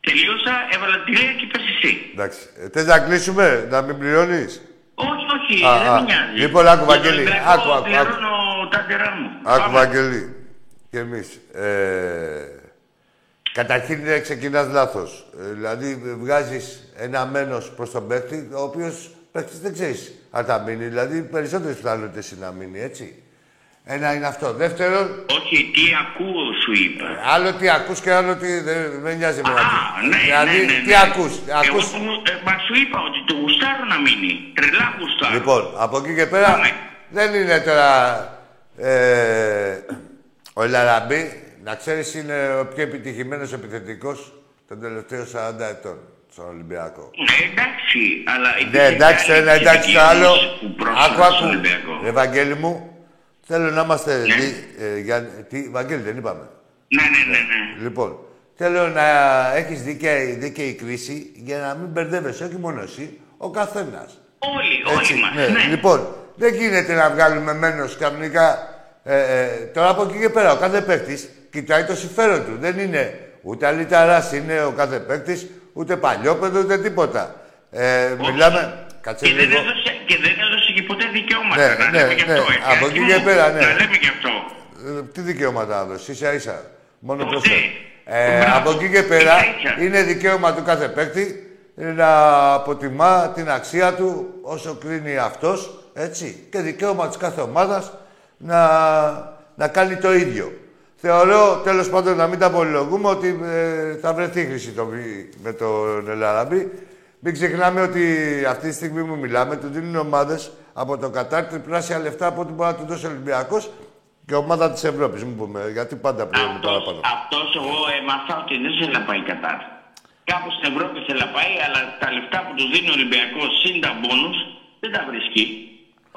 Τελείωσα, έβαλα τη λέει και πες εσύ. Εντάξει. Ε, Θες να κλείσουμε, να μην πληρώνεις; Όχι, όχι, Α, δεν α. με νοιάζει. Λοιπόν, άκου, Για τον Βαγγέλη, Ολυμπιακό άκου, άκου, πληρώνω τα ντερά μου. Άκου, Πάμε. Βαγγελή. Και εμείς. Ε, καταρχήν ε, ξεκινάς λάθος. Ε, δηλαδή ε, βγάζεις ένα μένος προς τον παίκτη, ο οποίος παίκτης δεν ξέρεις αν θα μείνει. Δηλαδή περισσότερες πιθανότητες είναι να μείνει, έτσι. Ένα είναι αυτό. Δεύτερον, Όχι, τι ακούω σου είπα. άλλο τι ακούς και άλλο τι δεν με νοιάζει με Α, ναι, Δηλαδή, ναι, ναι, τι ναι. ακούς. Εγώ ακούς... το, ε, μα σου είπα ότι το γουστάρω να μείνει. Τρελά γουστάρω. Λοιπόν, από εκεί και πέρα Πάμε. δεν είναι τώρα ε, ο Ελαραμπή. Να ξέρεις είναι ο πιο επιτυχημένος επιθετικός των τελευταίων 40 ετών στον Ολυμπιακό. Ναι, εντάξει, αλλά... Ναι, υπήρχε εντάξει το και ένα, άλλη εντάξει το επιθετική άλλο. όμως θέλω να είμαστε... Ναι. δι- ε, για, τι, Βαγγέλη δεν είπαμε. Ναι, ναι, ναι, ναι. Λοιπόν, θέλω να έχεις δίκαιη, δίκαιη κρίση για να μην μπερδεύεσαι, όχι μόνο εσύ, ο καθένας. Όλοι, Έτσι, όλοι μας, ναι. ναι. Λοιπόν, δεν γίνεται να βγάλουμε μένος καμνικά Ε, ε, τώρα από εκεί και πέρα, ο κάθε παίκτης κοιτάει το συμφέρον του. Δεν είναι ούτε αλυταράς είναι ο κάθε παίκτης, ούτε παλιόπαιδο, ούτε τίποτα. Ε, μιλάμε. Κάτσε και, λίγο. Δεν έδωσε, και δεν έδωσε και ποτέ δικαιώματα. Ναι, να ναι, λέμε ναι, αυτό, ναι. Από εκεί και πέρα, ναι. Να λέμε και αυτό. Ε, τι δικαιώματα έδωσε, ίσα ίσα. Μόνο ποτέ. Ε, από εκεί και πέρα είναι δικαίωμα του κάθε παίκτη να αποτιμά την αξία του όσο κρίνει αυτός, έτσι. Και δικαίωμα της κάθε ομάδας να, να κάνει το ίδιο. Θεωρώ, τέλος πάντων, να μην τα πολυλογούμε, ότι ε, θα βρεθεί χρήση το, με τον Ελαραμπή. Μην ξεχνάμε ότι αυτή τη στιγμή που μιλάμε, του δίνουν ομάδες από το Κατάρ τριπλάσια λεφτά από ό,τι μπορεί να του δώσει ο Ολυμπιακός και ομάδα της Ευρώπης, μου πούμε, γιατί πάντα πλέον παραπάνω. Αυτός εγώ έμαθα ότι δεν θέλει να πάει Κατάρ. Κάπου στην Ευρώπη θέλει να πάει, αλλά τα λεφτά που του δίνει ο Ολυμπιακός συν τα μπόνους δεν τα βρίσκει.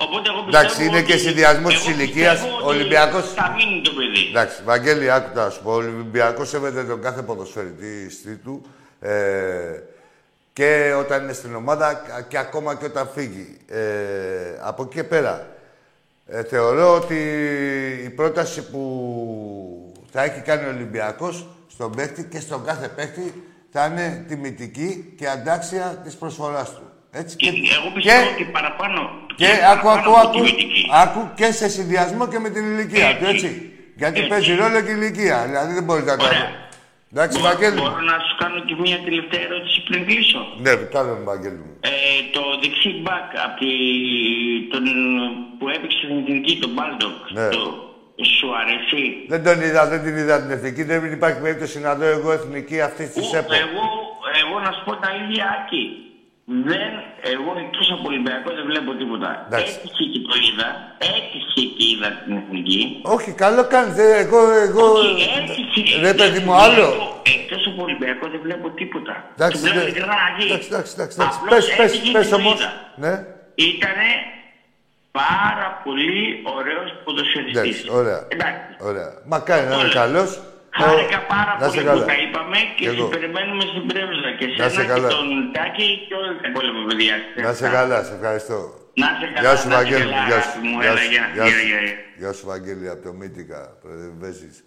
Οπότε εγώ πιστεύω Εντάξει, είναι και συνδυασμός της ηλικίας. Ο Ολυμπιακό. Θα μείνει το παιδί. Εντάξει, Βαγγέλη, άκουτα να σου πω. Ο Ολυμπιακός σέβεται τον κάθε ποδοσφαιριστή του. Ε, και όταν είναι στην ομάδα και ακόμα και όταν φύγει. Ε, από εκεί και πέρα. Ε, θεωρώ ότι η πρόταση που θα έχει κάνει ο Ολυμπιακός στον παίκτη και στον κάθε παίκτη θα είναι τιμητική και αντάξια της προσφοράς του. Έτσι, και, εγώ πιστεύω και, ότι παραπάνω. Και, και άκου, άκου, άκου, άκου, και σε συνδυασμό και με την ηλικία του, έτσι. Γιατί έτσι. παίζει ρόλο και η ηλικία. Δηλαδή δεν μπορείς να το Εντάξει, μπορώ, μπορώ να σου κάνω και μια τελευταία ερώτηση πριν κλείσω; Ναι, κάνε με, Βαγγέλη μου. Ε, το δεξί μπακ από τον, που έπαιξε στην εθνική, τον Μπάλντοκ, ναι. το, σου αρέσει. Δεν τον είδα, δεν την είδα την εθνική. Δεν υπάρχει περίπτωση να δω εγώ εθνική αυτής της ΕΠΟ. Εγώ, εγώ να σου πω τα ίδια, Άκη. Δεν, εγώ εκτός από Ολυμπιακό δεν βλέπω τίποτα. Έτυχε και το είδα. Έτυχε και είδα την εθνική. Όχι, καλό κάνει. Εγώ, εγώ. Όχι, έτυχε. Δεν παιδί μου, άλλο. Εκτός από Ολυμπιακό δεν βλέπω τίποτα. Εντάξει, εντάξει, εντάξει, εντάξει. Πες, πες, πες όμως. Ναι. Ήτανε πάρα πολύ ωραίος ποδοσφαιριστής. Εντάξει, ωραία. Εντάξει. ωραία. Μακάρι να είναι καλός. Χάρηκα πάρα πολύ που τα είπαμε και σε περιμένουμε στην Πρέβουζα και σε και τον Τάκη και όλα τα υπόλοιπα παιδιά. Να σε καλά, σε ευχαριστώ. Να σε καλά, Γεια σου, Βαγγέλη. Γεια σου, γεια σου, Βαγγέλη, από το Μύτικα, προεδρεύεσης.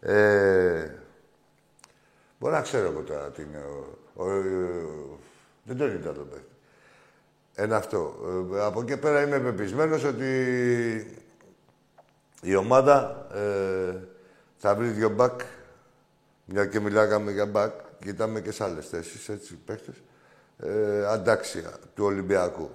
Ε, Μπορεί να ξέρω εγώ τώρα τι είναι. Ο, ο, δεν τον είδα τον παίχτη. Ένα αυτό. Ε, από εκεί πέρα είμαι πεπισμένος ότι η ομάδα ε, θα βρει δύο μπακ. Μια και μιλάγαμε για μπακ, κοιτάμε και σε άλλες θέσεις, έτσι, παίχτες. Ε, αντάξια του Ολυμπιακού.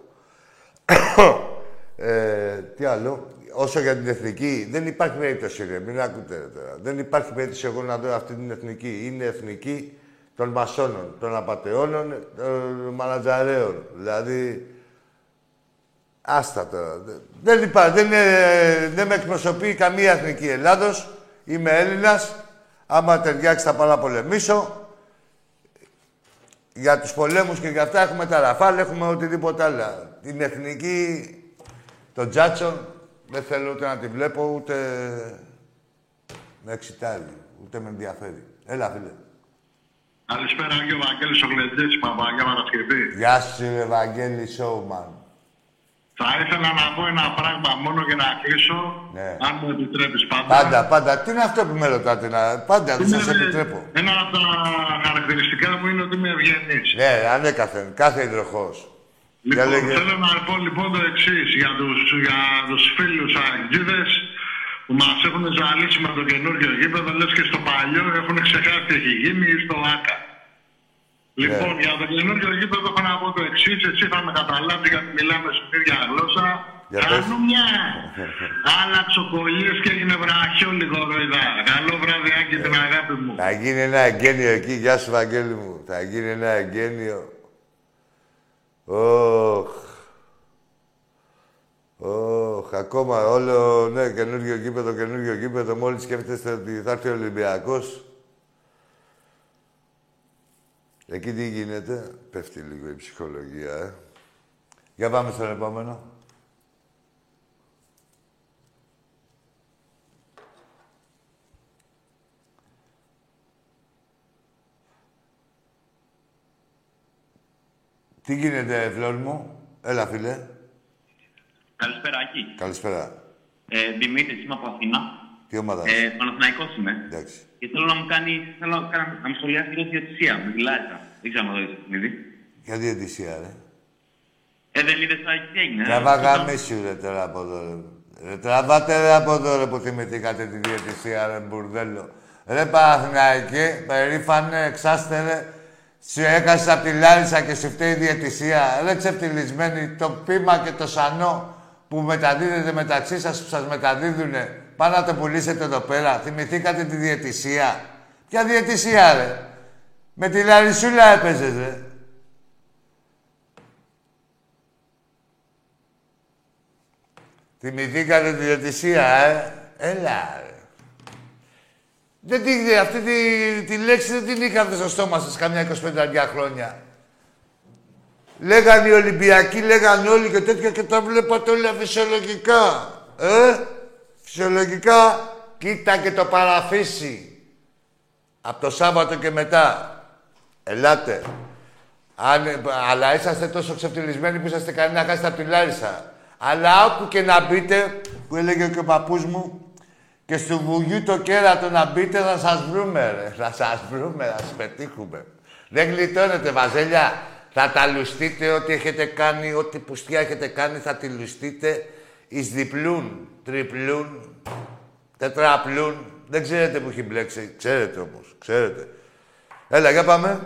ε, τι άλλο. Όσο για την εθνική, δεν υπάρχει περίπτωση, ρε, μην ακούτε τώρα. Δεν υπάρχει περίπτωση εγώ να δω αυτή την εθνική. Είναι εθνική των μασόνων, των απαταιώνων, των μανατζαρέων. Δηλαδή, άστα τώρα. Δεν υπάρχει, δεν, δεν με εκπροσωπεί καμία εθνική Ελλάδος. Είμαι Έλληνας. Άμα ταιριάξει θα πάω να πολεμήσω. Για τους πολέμους και για αυτά έχουμε τα ραφάλ, έχουμε οτιδήποτε άλλο. Την εθνική, τον Τζάτσον, δεν θέλω ούτε να τη βλέπω, ούτε με εξητάρει, ούτε με ενδιαφέρει. Έλα, φίλε. Καλησπέρα, Άγιο Βαγγέλης ο Γλεντζής, Παπαγιά Παρασκευή. Γεια σου, Ευαγγέλη Σόουμαν. Θα ήθελα να πω ένα πράγμα μόνο για να κλείσω, ναι. αν μου επιτρέπεις πάντα. Πάντα, πάντα. Τι είναι αυτό που με ρωτάτε, να... πάντα δεν σας επιτρέπω. Ένα από τα χαρακτηριστικά μου είναι ότι είμαι ευγενής. Ναι, ανέκαθεν, κάθε υδροχός. Λοιπόν, λέγε... θέλω να πω λοιπόν το εξής για τους, για τους φίλους αγγίδες που μας έχουν ζαλίσει με το καινούργιο γήπεδο, λες και στο παλιό έχουν ξεχάσει τι έχει γίνει στο ΆΚΑ. Λοιπόν, yeah. για το καινούργιο γήπεδο έχω να πω το εξής. Εσύ θα με καταλάβει γιατί μιλάμε στην ίδια γλώσσα. Κάνω μια άλλαξε και έγινε βραχιό λίγο ροϊδά. Καλό βραδιάκι yeah. την αγάπη μου. Θα γίνει ένα εγγένειο εκεί. Γεια σου, Βαγγέλη μου. Θα γίνει ένα εγγένειο. Ωχ. Ωχ, ακόμα όλο, ναι, καινούργιο γήπεδο, καινούργιο γήπεδο. Μόλις σκέφτεστε ότι θα έρθει ο Ολυμπιακός. Εκεί τι γίνεται; Πέφτει λίγο η ψυχολογία, ε. Για πάμε στον επόμενο. Τι γίνεται, Φλόρ μου; Έλα, φίλε. Καλησπέρα, Άκη. Καλησπέρα. Ε, Δημήτρης, είμαι από Αθήνα. Τι ομάδα Ε, είσαι; Παναθηναϊκός είμαι. Εντάξει. Και θέλω να μου κάνει, θέλω να, κάνω- να μου σχολιάσει λίγο τη διατησία με τη Λάρισα. Δεν ξέρω αν το είδες το παιχνίδι. Για διαιτησία, ρε; Ε, δεν είδες τώρα τι έγινε. Τραβά ε; γαμίσου, ρε, τώρα από εδώ, ρε. Ρε, τραβάτε, ρε, από εδώ, ρε, που θυμηθήκατε τη διαιτησία, ρε, μπουρδέλο. Ρε, Παναθηναϊκέ, περήφανε, εξάστε, ρε. Σου έκασες απ' τη Λάρισα και σου φταίει η διαιτησία. Ρε, ξεφτυλισμένοι, το πείμα και το σανό που μεταδίδετε μεταξύ σας, που σας μεταδίδουνε, πάνω να το πουλήσετε εδώ πέρα. Θυμηθήκατε τη διαιτησία. Ποια διαιτησία, ρε; Με τη Λαρισούλα έπαιζες, ρε. Θυμηθήκατε τη διατησία, ε; Έλα, ρε. Δεν τη, αυτή τη, τη λέξη δεν την είχατε στο στόμα σας καμιά 25 χρόνια. Λέγανε οι Ολυμπιακοί, λέγανε όλοι και τέτοια και τα βλέπατε όλα φυσιολογικά. Ε, φυσιολογικά. Κοίτα και το παραφύσι. Από το Σάββατο και μετά. Ελάτε. Αν, αλλά είσαστε τόσο ξεφτυλισμένοι που είσαστε κανεί να χάσετε από τη Λάρισα. Αλλά όπου και να μπείτε, που έλεγε και ο παππούς μου, και στο βουγιού το κέρατο να μπείτε, θα σας βρούμε, ρε. Θα σας βρούμε, θα σας πετύχουμε. Δεν γλιτώνετε, βαζέλια. Θα τα λουστείτε ό,τι έχετε κάνει, ό,τι πουστιά έχετε κάνει, θα τη λουστείτε εις διπλούν, τριπλούν, τετραπλούν. Δεν ξέρετε που έχει μπλέξει. Ξέρετε όμως, ξέρετε. Έλα, για πάμε.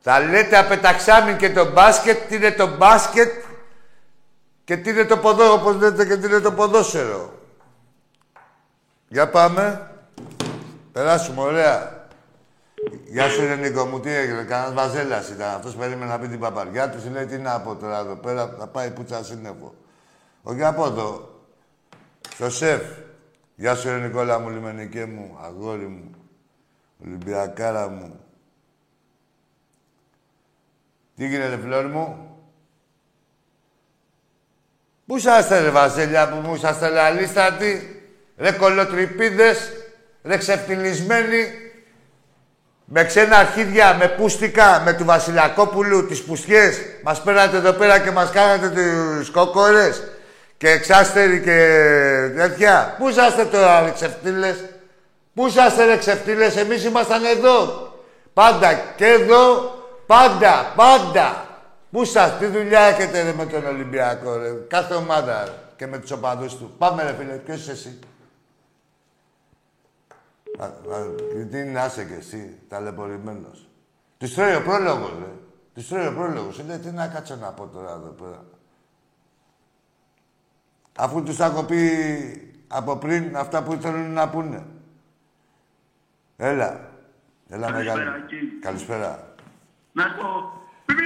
Θα λέτε απεταξάμιν και το μπάσκετ, τι είναι το μπάσκετ και τι είναι το ποδό, όπως λέτε και τι είναι το ποδόσφαιρο. Για πάμε. Περάσουμε, ωραία. Γεια σου, ρε Νίκο μου, τι έγινε, κανένας βαζέλας ήταν. Αυτός περίμενε να πει την παπαριά του, λέει τι να πω τώρα εδώ πέρα, θα πάει πουτσα σύννεφο. Όχι από εδώ. Στο σεφ. Γεια σου, ρε Νικόλα μου, λιμενικέ μου, αγόρι μου, Ολυμπιακάρα μου. Τι γίνεται, φλόρ μου; Πού είσαστε, ρε Βασίλια, που μου είσαστε λαλίστατοι. Ρε κολοτρυπίδες, ρε ξεφτυλισμένοι. Με ξένα αρχίδια, με πούστικα, με του Βασιλακόπουλου, τις πουστιές. Μας πέρατε εδώ πέρα και μας κάνατε τους κόκορες. Και εξάστεροι και τέτοια. Πού είσαστε τώρα, ρε ξεφτύλες; Πού είσαστε, ρε ξεφτύλες; Εμείς ήμασταν εδώ. Πάντα και εδώ Πάντα, πάντα. Πού σας, τι δουλειά έχετε ρε, με τον Ολυμπιακό, ρε; Κάθε ομάδα ρε, και με τους οπαδούς του. Πάμε ρε φίλε, ποιος είσαι εσύ; Α, α, τι είναι, άσε κι εσύ, ταλαιπωρημένος. Τους τρώει ο πρόλογος, ρε. Τους τρώει ο πρόλογος. Λέει, τι να κάτσω να πω τώρα εδώ πέρα. Αφού τους τα έχω πει από πριν αυτά που θέλουν να πούνε. Έλα. Έλα Καλησπέρα, μεγάλη. εκεί. Καλησπέρα. Να σου πω. πιπι.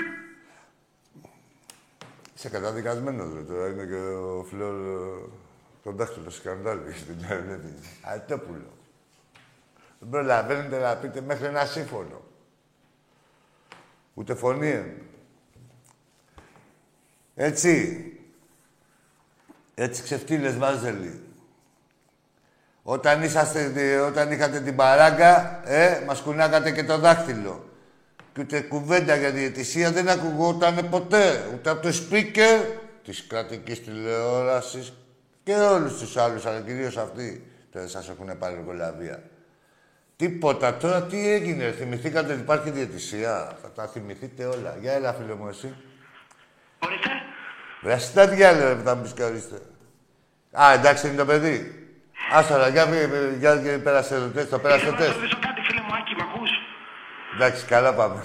Είσαι καταδικασμένος, ρε. Τώρα είναι και ο Φλόρ ε, το δάχτυλο σκανδάλι στην Ελένη. Ατόπουλο. Δεν προλαβαίνετε να πείτε μέχρι ένα σύμφωνο. Ούτε φωνή. εν. Έτσι. Έτσι ξεφτύλες βάζελοι. Όταν, είσαστε, όταν είχατε την παράγκα, ε, μας κουνάγατε και το δάχτυλο. Και ούτε κουβέντα για διαιτησία δεν ακουγόταν ποτέ. Ούτε από το speaker της κρατικής τηλεόρασης και όλους τους άλλους, αλλά κυρίως αυτοί δεν σας έχουν πάρει κολαβία. Τίποτα. Τώρα τι έγινε. Θυμηθήκατε ότι υπάρχει διαιτησία; Θα τα θυμηθείτε όλα. Για έλα, φίλε μου, εσύ. Ορίστε. Βρε, τα διάλογα που θα μου πεις και ορίστε. Α, εντάξει είναι το παιδί. Άστορα, για, για, για, πέρασε το τεστ, το πέρασε το Ήθελα να τεστ. ρωτήσω κάτι, φίλε μου, Άκη, μ' ακούς; Εντάξει, καλά πάμε.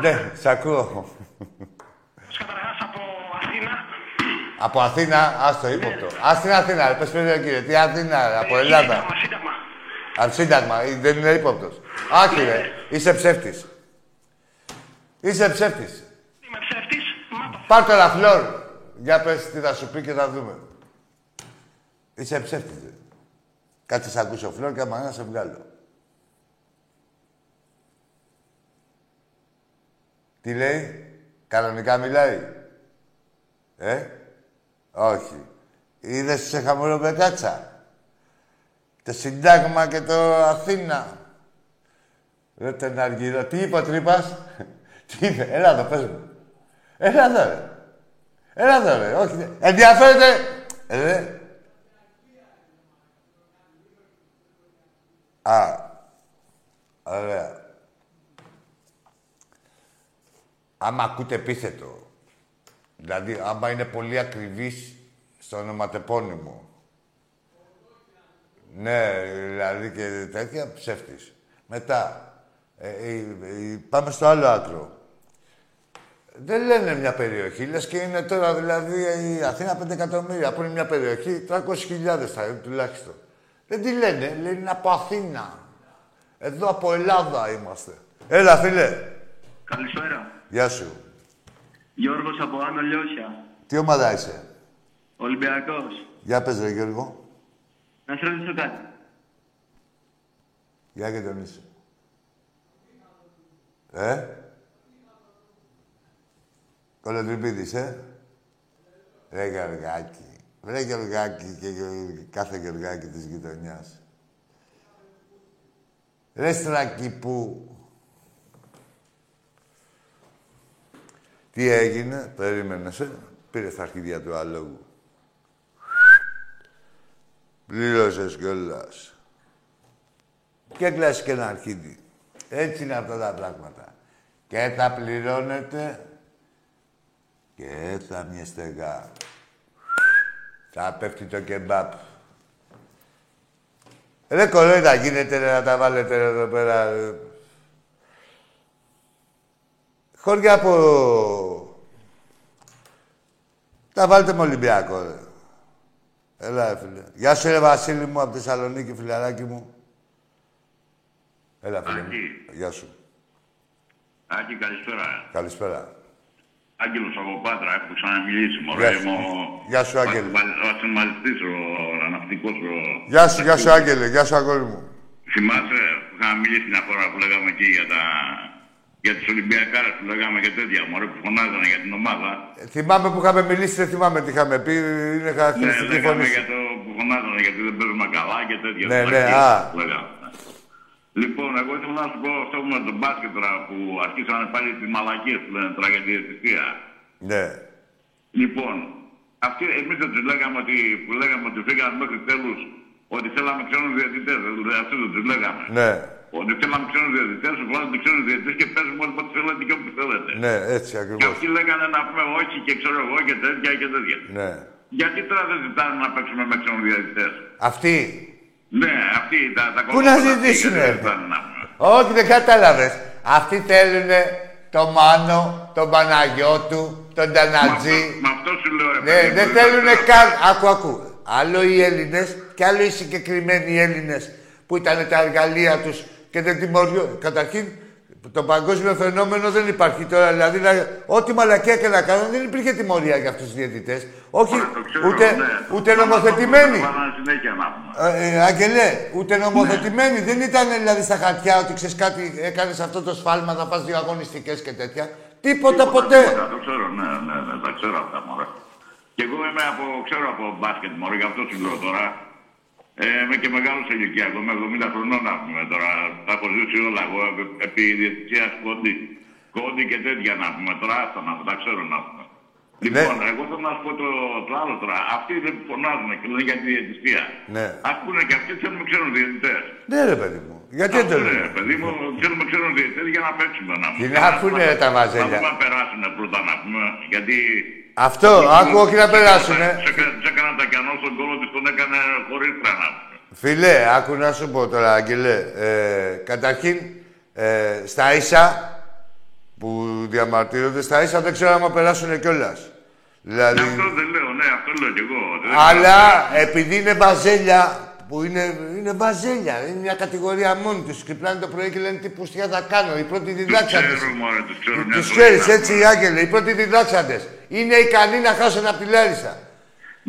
ναι, σ' ακούω. Καταρχάς από Αθήνα. Από Αθήνα, άστο ύποπτο. Ας την Αθήνα, ρε, πες παιδί κύριε. Τι Αθήνα, ρε, από Ελλάδα. Σύνταγμα, σύνταγμα. Από Σύνταγμα, ε, δεν είναι ύποπτος. Άκη, ρε, είσαι ψεύτης. Είσαι ψεύτης. Είμαι ψεύτης. Μα το Πάρ' τώρα, Φλόρ. Για πες τι θα σου πει και θα δούμε. Είσαι ψεύτης, ρε. Κάτσε σ' ακούσει ο Φλόρ και άμα να σε βγάλω. Τι λέει, κανονικά μιλάει. Ε, όχι. Είδες σε χαμηλό κάτσα; Το Συντάγμα και το Αθήνα. Ρε τον Αργυρό. Τι είπε ο Τρύπας; Τι είπε; Έλα εδώ, πες μου. Έλα εδώ, ρε. Έλα εδώ, ρε. Όχι. ναι. Ενδιαφέρεται. Ε, ρε. Α. Ωραία. Άμα ακούτε επίθετο, δηλαδή άμα είναι πολύ ακριβής στο ονοματεπώνυμο, ναι, δηλαδή και τέτοια, ψεύτης. Μετά, ε, ε, ε, πάμε στο άλλο άκρο. Δεν λένε μια περιοχή, λες και είναι τώρα δηλαδή η Αθήνα 5 εκατομμύρια, που είναι μια περιοχή, 300.000 θα είναι τουλάχιστον. Δεν τι λένε, λένε είναι από Αθήνα. Εδώ από Ελλάδα είμαστε. Έλα, φίλε. Καλησπέρα. Γεια σου. Γιώργος από Άνω Λιώσια. Τι ομάδα είσαι; Ολυμπιακός. Για πες, ρε Γιώργο. Να σε ρωτήσω κάτι. Για και τον είσαι. Ε; Κολοτριπίδης, ε. Ρε Γεωργάκη. Ρε Γεωργάκη και γε- κάθε Γεωργάκη της γειτονιάς. Ρε Στράκη που... Τι έγινε, περίμενες, ε. Πήρε στα αρχίδια του αλόγου. Πλήρωσες κιόλας. Και κλάσει και ένα αρχίδι. Έτσι είναι αυτά τα πράγματα. Και τα πληρώνετε και θα μια στεγά. Θα πέφτει το κεμπάπ. Ρε κορόιδα γίνεται ρε, να τα βάλετε ρε, εδώ πέρα. ρε. Χώρια από... Τα βάλτε με Ολυμπιακό, ρε. Έλα, ρε, φίλε. Γεια σου, ρε Βασίλη μου, από τη Θεσσαλονίκη, φιλαράκι μου. Έλα, φίλε μου. Άκη. Γεια σου. Άκη, καλησπέρα. Καλησπέρα. Άγγελος από Πάτρα, έχω ξαναμιλήσει. Γεια Μωρέ, σου. μου. Γεια σου, Άγγελε. Ο ασυμβαλιστής, ο αναυτικός. Ο... Γεια σου, γεια σου, Άγγελε. Γεια σου, αγόρι μου. Θυμάσαι που είχαμε μιλήσει μια φορά που λέγαμε εκεί για τα... Για τους Ολυμπιακάρες που λέγαμε και τέτοια, μωρέ, που φωνάζανε για την ομάδα. Ε, Θυμάμαι που είχαμε μιλήσει, δεν θυμάμαι τι είχαμε πει. Είναι Ναι, χαρακτηριστική λέγαμε φωνή. για σου. το που φωνάζανε γιατί δεν παίζουμε καλά και τέτοια. Ναι, ναι, Βλακίες, α. λέγαμε. Λοιπόν, εγώ ήθελα να σου πω αυτό με τον μπάσκετ τώρα που αρχίσανε πάλι τις μαλακίες που λένε τώρα για της διαιτησία. Ναι. Λοιπόν, αυτοί εμείς δεν τους λέγαμε ότι, που λέγαμε ότι φύγαμε μέχρι τέλους ότι θέλαμε ξένους διαιτητές, δηλαδή αυτοί δεν τους λέγαμε. Ναι. Ότι θέλαμε ξένους διαιτητές, βγάζετε ξένους διαιτητές και παίζουμε όλοι ό,τι θέλετε και όπου θέλετε. Ναι, έτσι Και ακριβώς. αυτοί λέγανε να πούμε όχι και ξέρω εγώ και τέτοια και τέτοια. Ναι. Γιατί τώρα δεν ζητάνε να παίξουμε με ξένους διαιτητές; Αυτή. Ναι, αυτοί τα, τα Πού να κόμματα, ζητήσουνε, γιατί δεν ρε. ζητάνε να πούμε. Όχι, δεν κατάλαβες. Αυτοί θέλουν το Μάνο, τον Παναγιώτου, τον Με Τανατζή. αυτό- Με αυτό σου λέω, ρε Ναι, παιδί μου, δεν δεν θέλουν ξέρω. καν. Άκου, άκου. Άλλο οι Έλληνες και άλλο οι συγκεκριμένοι Έλληνες που ήταν τα εργαλεία τους και δεν τιμωριó. Καταρχήν, το παγκόσμιο φαινόμενο δεν υπάρχει τώρα. Δηλαδή, να- ό,τι μαλακία και να κάνουν δεν υπήρχε τιμωρία για αυτούς τους διαιτητές. Όχι, Το ξέρω, ούτε, ναι. ούτε Να μας το νομοθετημένοι. βάλανε συνέχεια να πούμε. Ε, ε, Αγγελέ, ούτε νομοθετημένοι. Δεν ήταν δηλαδή στα χαρτιά ότι ξέρεις κάτι, έκανες αυτό το σφάλμα, θα πα δύο αγωνιστικές και τέτοια. Τίποτα ποτέ. Τίποτα, Το ξέρω, ναι, ναι, ναι, τα ξέρω αυτά, μωρέ. Και εγώ είμαι από, ξέρω από μπάσκετ, μωρέ, γι' αυτό σου λέω τώρα. Ε, είμαι και μεγάλος σε ηλικία, εγώ είμαι 70 χρονών, να πούμε τώρα. Τα έχω ζήσει όλα, εγώ επ- επί διαιτησίας κόντι. Κόντι και τέτοια, να πούμε, τώρα άστα να τα ξέρω, να πούμε. Λοιπόν, εγώ θέλω να σου πω το, το άλλο τώρα. Αυτοί δεν φωνάζουν και λένε για τη διαιτησία. Ναι. Ας πούνε και αυτοί θέλουμε ξένους διαιτητές. Ναι, ρε παιδί μου. Γιατί δεν το Αυτό, ρε, λένε; παιδί μου, θέλουμε ξένους διαιτητές για να παίξουμε, να πούμε. Τι να πούνε, ρε, τα βαζέλια. Να δούμε να περάσουν πρώτα, να πούμε, γιατί... Αυτό, άκου όχι να περάσουνε. Σε έκανα τα κενό στον κόλλο της, τον έκανε χωρίς τρένα. Φιλέ, άκου να σου πω τώρα, Αγγελέ. Ε, καταρχήν, ε, στα ίσα που διαμαρτύρονται, στα ίσα δεν ξέρω αν περάσουν κιόλας. Δηλαδή, Αυτό δεν λέω, ναι, αυτό λέω κι εγώ. Δεν αλλά ξέρω. επειδή είναι βαζέλια, που είναι, είναι βαζέλια, είναι μια κατηγορία μόνη τους. Ξυπνάνε το πρωί και λένε τι πουστιά θα κάνω. Οι πρώτοι Τους διδάξαντες. ξέρω, μωρέ, τους ξέρω. μια Τους ζωή ξέρεις να έτσι, οι πούμε. Άγγελοι, οι πρώτοι διδάξαντες. Είναι ικανοί να χάσουν από τη Λάρισα.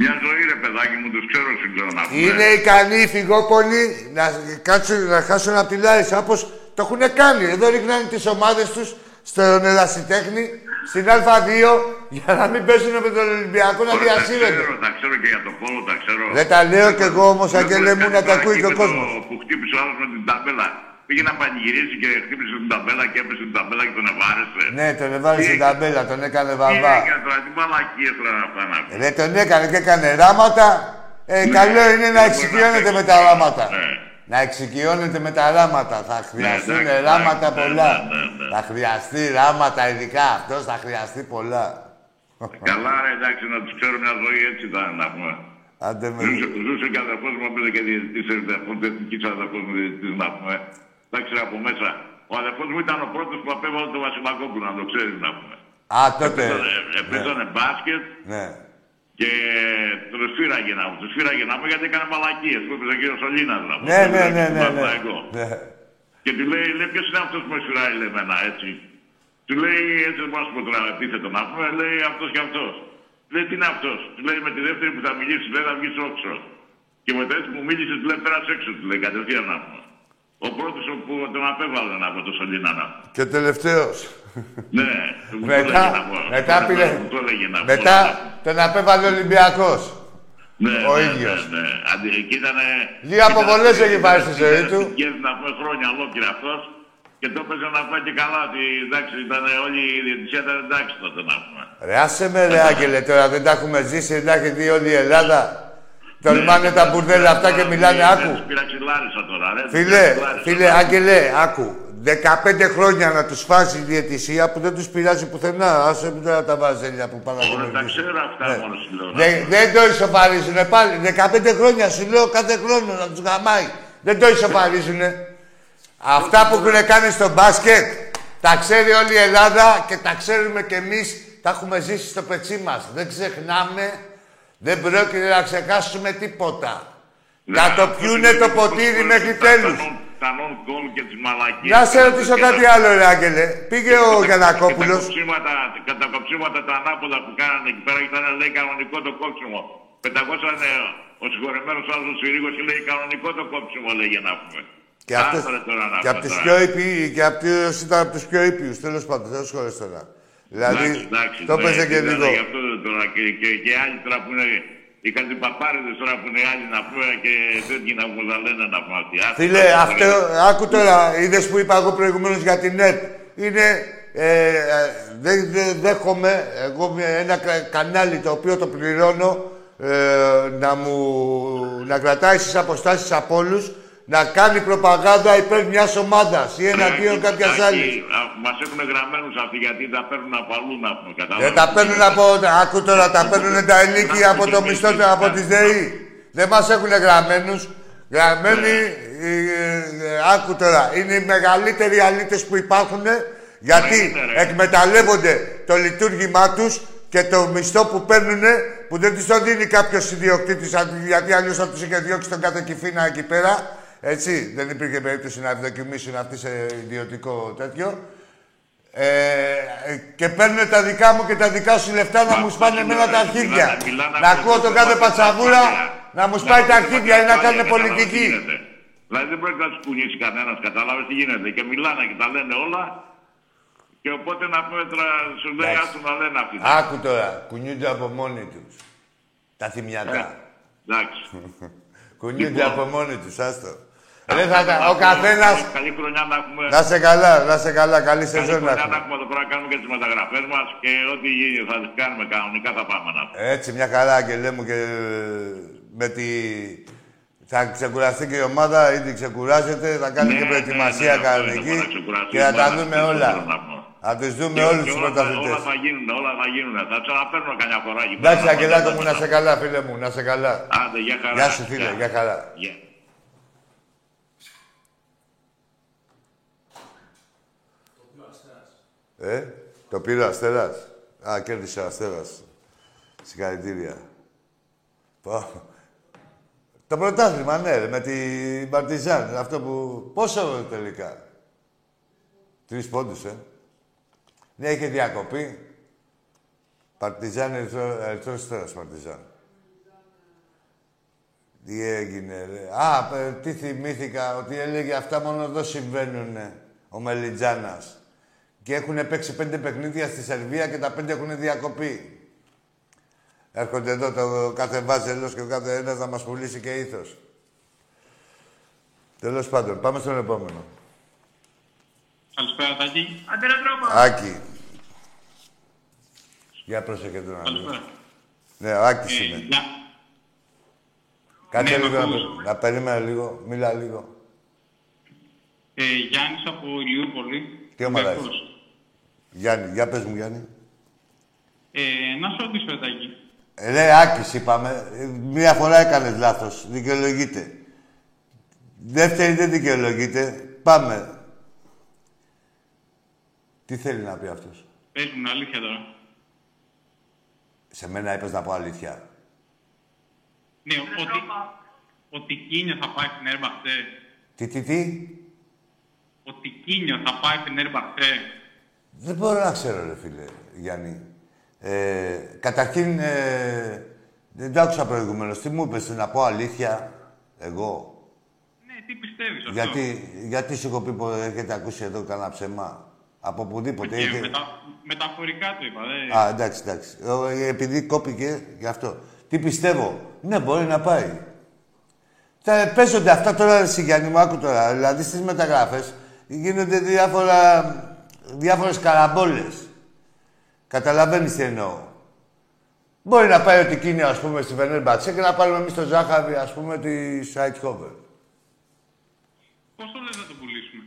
Μια ζωή, ρε παιδάκι μου, τους ξέρω, σου λέω να πούμε. Είναι ικανοί οι φυγόπονοι να, κάτσουν, να χάσουν από τη Λάρισα όπως το έχουν κάνει. Εδώ ρίχνανε τις ομάδες τους στον Ερασιτέχνη, στην Α2, για να μην πέσουν με τον Ολυμπιακό να Ωραία, τα διασύρονται. ξέρω, τα ξέρω και για το πόλο, τα ξέρω. Δεν τα λέω κι εγώ όμως, Δεν Αγγελέ μπορεί μου, κάτι να τα τώρα ακούει εκεί και ο με το κόσμος. Που χτύπησε ο άλλος με την ταμπέλα. Πήγε να πανηγυρίσει και χτύπησε την ταμπέλα και έπεσε την ταμπέλα και τον εβάρεσε. Ναι, τον έβαλε στην ταμπέλα, τον έκανε Τι βαβά. έκανε τώρα, τι μαλακίες τώρα να πάνε να Ρε, τον έκανε και έκανε ράματα. Ε, καλό είναι να δεν εξοικειώνεται μπορεί με να τα παίξει. ράματα. Ναι. Να εξοικειώνεται με τα ράματα. Θα χρειαστούν εντάξει, ράματα εντάξει, πολλά. ναι, ναι, ναι. Θα χρειαστεί ράματα, ειδικά αυτός θα χρειαστεί πολλά. Καλά, ρε, εντάξει, να τους ξέρω μια ζωή έτσι ήταν να πούμε. Άντε με. Ζούσε, ζούσε και αδερφός μου, πήρε και διαιτητής, εθνικής αδερφός μου διαιτητής να πούμε. Εντάξει, από μέσα. Ο αδερφός μου ήταν ο πρώτος που απέβαλε το Βασιλακόπουλο, να το ξέρεις να πούμε. Α, τότε. Παίζανε μπάσκετ Ναι. και το σφύραγε να μου. Το σφύραγε να μου γιατί έκανε μαλακίες που έπαιζε και ο Σολίνας να πούμε. Ναι, ναι, ναι, Στον ναι. ναι. Παναθηναϊκό. Ναι. Και του λέει, λέει ποιος είναι αυτός που με σφυράει, λέει εμένα, έτσι. Του λέει, έτσι δεν μπορώ να σου πω τώρα επίθετο να πούμε, λέει αυτός και αυτός. Λέει, τι είναι αυτός. Του λέει, με τη δεύτερη που θα μιλήσεις, λέει, θα βγεις όξο. Και με το έτσι που μίλησες, του λέει, πέρασε έξω, του λέει, κατευθείαν να πούμε. Ο πρώτος που τον απέβαλε να πούμε, το Σολίνα να πούμε. Και ο τελευταίος. Ναι, του το Μετά, έλεγε να πούμε. μετά Ναι, πήρε. του το έλεγε να πούμε. Μετά τον απέβαλε ο Ολυμπιακός. Ναι, ο ναι, ίδιος. Ναι, ναι. Αντι, εκεί ήταν, Δύο αποβολές έχει πάρει στη ζωή του. Και να πούμε χρόνια ολόκληρα αυτός και το έπαιζε να πούμε και καλά ότι εντάξει ήταν όλη η διαιτησία ήταν εντάξει τότε να πούμε. Ρε, άσε με ρε Άγγελε τώρα, δεν τα έχουμε ζήσει, δεν τα έχει δει όλη η Ελλάδα. Τολμάνε τα μπουρδέλα αυτά και μιλάνε, άκου. Τους πειραξιλάρισα τώρα, ρε. τους Φίλε, πειραξιλάρισα. φίλε, Άγγελε, άκου. 15 χρόνια να τους φάσει η διαιτησία που δεν τους πειράζει πουθενά. Άσε με τώρα τα βαζέλια που πάνε να Όλα τα δημιουργήσουν. ξέρω αυτά Ναι. μόνος σου λέω. να Δεν, δεν το ισοφαρίζουνε πάλι. 15 χρόνια σου λέω κάθε χρόνο να τους γαμάει. Δεν το ισοφαρίζουνε. Αυτά που έχουν κάνει στο μπάσκετ τα ξέρει όλη η Ελλάδα και τα ξέρουμε κι εμείς. Τα έχουμε ζήσει στο πετσί μας. Δεν ξεχνάμε. Δεν πρόκειται να ξεχάσουμε τίποτα. Ναι, Να το αυτός πιούνε είναι το που ποτήρι τα- μέχρι τα- τέλους. τα non- Τα non-goal και τις μαλακίες. Να σε ρωτήσω Και κάτι τα- άλλο, ρε Άγγελε. Πήγε ο και Γιανακόπουλος. τα κοψίματα, και τα κοψίματα τα ανάποδα που κάνανε εκεί πέρα ήταν λέει κανονικό το κόψιμο. Πεταγώσαν ο συγχωρεμένος άλλος ο Συρίγος και λέει κανονικό το κόψιμο λέγε να πούμε. Και, αυτές, Άστο, ρε, τώρα να και από πούμε τους τώρα. πιο ήπιοι, και από τους, ήταν από τους πιο ήπιους, τέλος πάντων, δεν σχόλες τώρα. Δηλαδή, Εντάξει, εντάξει, το ναι, παίζε και ήταν λίγο. Γι' αυτό τώρα και, και, και άλλοι τώρα που είναι οι κατυπαπάριδες τώρα που είναι άλλοι να πούμε και τέτοιοι να μου τα λένε να πούμε αυτοί. Άστο, Φίλε, άστο, αυτό, ρε. άκου τώρα, είδες που είπα εγώ προηγουμένως για την ΕΡΤ. Είναι, ε, ε, δεν δεν δέχομαι εγώ με ένα κα- κανάλι το οποίο το πληρώνω ε, να μου, να κρατάει στις αποστάσεις από όλους, να κάνει προπαγάνδα υπέρ μιας ομάδας ή εναντίον Άκη, κάποιας Άκη, άλλης. α, Μας έχουν γραμμένους αυτοί γιατί τα παίρνουν από αλλού να πούμε. Δεν καταλάβεις. τα παίρνουν από. Άκου τώρα, τα παίρνουν τα ενίκια από το μισθό του, από τη ΔΕΗ. Δεν μας έχουν γραμμένους. Γραμμένοι, ε, ε, άκου τώρα, είναι οι μεγαλύτεροι αλήτες που υπάρχουν γιατί Ναι, ναι, ρε. εκμεταλλεύονται το λειτουργήμά τους και το μισθό που παίρνουν που δεν τους το δίνει κάποιος ιδιοκτήτης γιατί αλλιώς θα τους είχε διώξει τον κάθε κυφίνα εκεί πέρα. Έτσι, δεν υπήρχε περίπτωση να ευδοκιμήσουν αυτοί σε ιδιωτικό τέτοιο. Ε, και παίρνουν τα δικά μου και τα δικά σου λεφτά να Μα- μου σπάνε μα- εμένα τα μιλάνε- αρχίδια. μιλάνε- μιλάνε Να από ακούω το τον κάθε κομμάτι πατσαβούρα της ασφάλειας. να μου σπάει τα ακούω αρχίδια ή να ασφάλεια, κάνουν κατάλαβες τι πολιτική. γίνεται. Δηλαδή δεν πρέπει να τους κουνήσει κανένας, κατάλαβε τι γίνεται. Και μιλάνε και τα λένε όλα. Και οπότε να πούμε τώρα, σου λέει Εντάξει. άστο να λένε αυτοί. Άκου τώρα, κουνιούνται από μόνοι τους. Τα θυμιακά. Εντάξει. Κουνιούνται Λοιπόν. από μόνοι τους, άστο. Ρε, θα τα- ο καθένα. Καλή χρονιά να έχουμε. Να σε καλά, να σε καλά, καλή Καλή σεζόν να χρονιά να έχουμε. έχουμε εδώ πέρα, να κάνουμε και τις μεταγραφές μας και ό,τι γίνει θα τις κάνουμε κανονικά θα πάμε να πούμε. Έτσι, μια χαρά, Αγγελέ μου, και με τη... Θα ξεκουραστεί και η ομάδα, ήδη ξεκουράζεται, θα κάνει Ναι, και ναι, προετοιμασία ναι, αυτό είναι, κανονική θα ξεκουραστεί και η θα τα ομάδα, δούμε αυτό όλα. θέλω να πω. Θα τους δούμε Και- όλους και τους όλα θα- πρωταθλητές. Όλα θα γίνουν, όλα θα γίνουν. Θα ξαναπαίρνω καμιά φορά εκεί πέρα. Εντάξει, να Αγγελάκο πω, μου, να να σε καλά, φίλε μου, να σε καλά. Άντε, για χαρά. Γεια σου, φίλε, για χαρά. Ε, το πήρε ο Αστέρας. Α, κέρδισε ο Αστέρας. Συγχαρητήρια. Πω. Το πρωτάθλημα, ναι, ρε, με την Παρτιζάν. Αυτό που... Πόσο τελικά; Τρεις πόντους, ε. Ναι, είχε διακοπή. Παρτιζάν, Ερυθρό- Ερυθρός Αστέρας, Παρτιζάν. Τι έγινε, ρε. Α, παι- τι θυμήθηκα, ότι έλεγε αυτά μόνο εδώ συμβαίνουνε. Ο Μελιτζάνας. Και έχουν παίξει πέντε παιχνίδια στη Σερβία και τα πέντε έχουν διακοπή. Έρχονται εδώ το κάθε βάζελος και ο κάθε ένας να μας πουλήσει και ήθος. Τέλος πάντων, πάμε στον επόμενο. Καλησπέρα, Τάκη. Άντε ρε τρόπο. Άκη. Για πρόσεχε τον άλλο. Καλησπέρα. Ναι, ο Άκης Ε, είμαι. για... Κάτσε ναι, λίγο να, με πε- ακούς. να περίμενε λίγο. Μίλα λίγο. Ε, Γιάννης από Ηλιούπολη. Τι ομάδα Ολυμπιακός. είσαι; Γιάννη, για πες μου Γιάννη. Ε, να σε ρωτήσω, Τάκη. Ε, ρε, Άκης είπαμε. Ε, Μία φορά έκανες λάθος. Δικαιολογείται. Δεύτερη δεν δικαιολογείται. Πάμε. Τι θέλει να πει αυτός; Πες μου την αλήθεια τώρα. Σε μένα είπες να πω αλήθεια. Ναι, ότι, ότι Κίνιο θα πάει στην Ερμπαχτέ. Τι, τι, τι; Ότι Κίνιο θα πάει στην Ερμπαχτέ. Δεν μπορώ να ξέρω, ρε φίλε, Γιάννη. Ε, καταρχήν, ε, δεν το άκουσα προηγουμένως. Τι μου είπες, να πω αλήθεια, εγώ; Ναι, τι πιστεύεις αυτό; Γιατί, γιατί σου έχω πει που έχετε ακούσει εδώ κανένα ψέμα; Από οπουδήποτε. Και Είχε- μετα, μεταφορικά το είπα, δε. Α, εντάξει, εντάξει. Ο, ε, επειδή κόπηκε γι' αυτό. Τι πιστεύω; Ναι, μπορεί να πάει. Θα παίζονται αυτά τώρα, εσύ Γιάννη μου, άκου τώρα. Δηλαδή στις μεταγράφες γίνονται διάφορα, διάφορες καραμπόλες. Καταλαβαίνεις τι εννοώ. Μπορεί να πάει ότι εκείνη, ας πούμε, στη Βενέρμπατσε και να πάρουμε εμείς το Ζάχαρη, ας πούμε, της Σάιτχόβερ. Πώς το λες να το πουλήσουμε;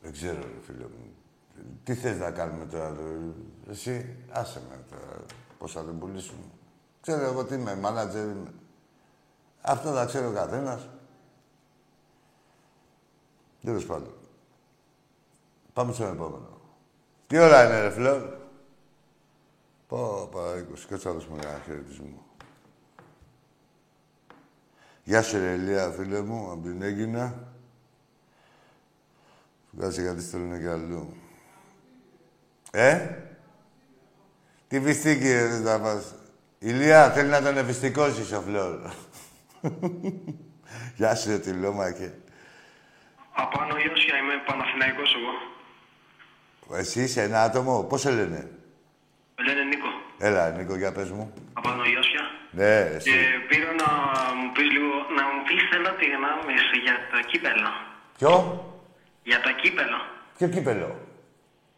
Δεν ξέρω, ρε φίλε μου. Τι θες να κάνουμε τώρα, ρε; εσύ, άσε με τώρα, πώς θα τον πουλήσουμε. Ξέρω εγώ τι είμαι, μάνατζερ είμαι. Αυτό θα ξέρω ο καθένας. Τέλος πάντων. Πάμε στον επόμενο. Τι ώρα είναι, ρε φίλε; Πω, παρά 20. Κάτσε να δώσουμε ένα χαιρετισμό. Γεια σου, ρε Ηλία, φίλε μου, από την Έγινα. Βγάζει γιατί στέλνουν και αλλού. Ε; Τι βυστίκι ρε να πας. Ηλία, θέλει να τον ευιστικώσεις ο Φλόρ. Γεια σου, ρε τυλόμακε. Από Άνω Ιώσια είμαι Παναθηναϊκός εγώ. Εσύ είσαι ένα άτομο, πώς σε λένε; Με λένε Νίκο. Έλα, Νίκο, για πες μου. Από Άνω Ιώσια. Ναι, εσύ. Και πήρα να μου πεις λίγο, να μου πεις θέλω τη γνώμη σου για το κύπελο. Ποιο; Για το κύπελο. Ποιο κύπελο;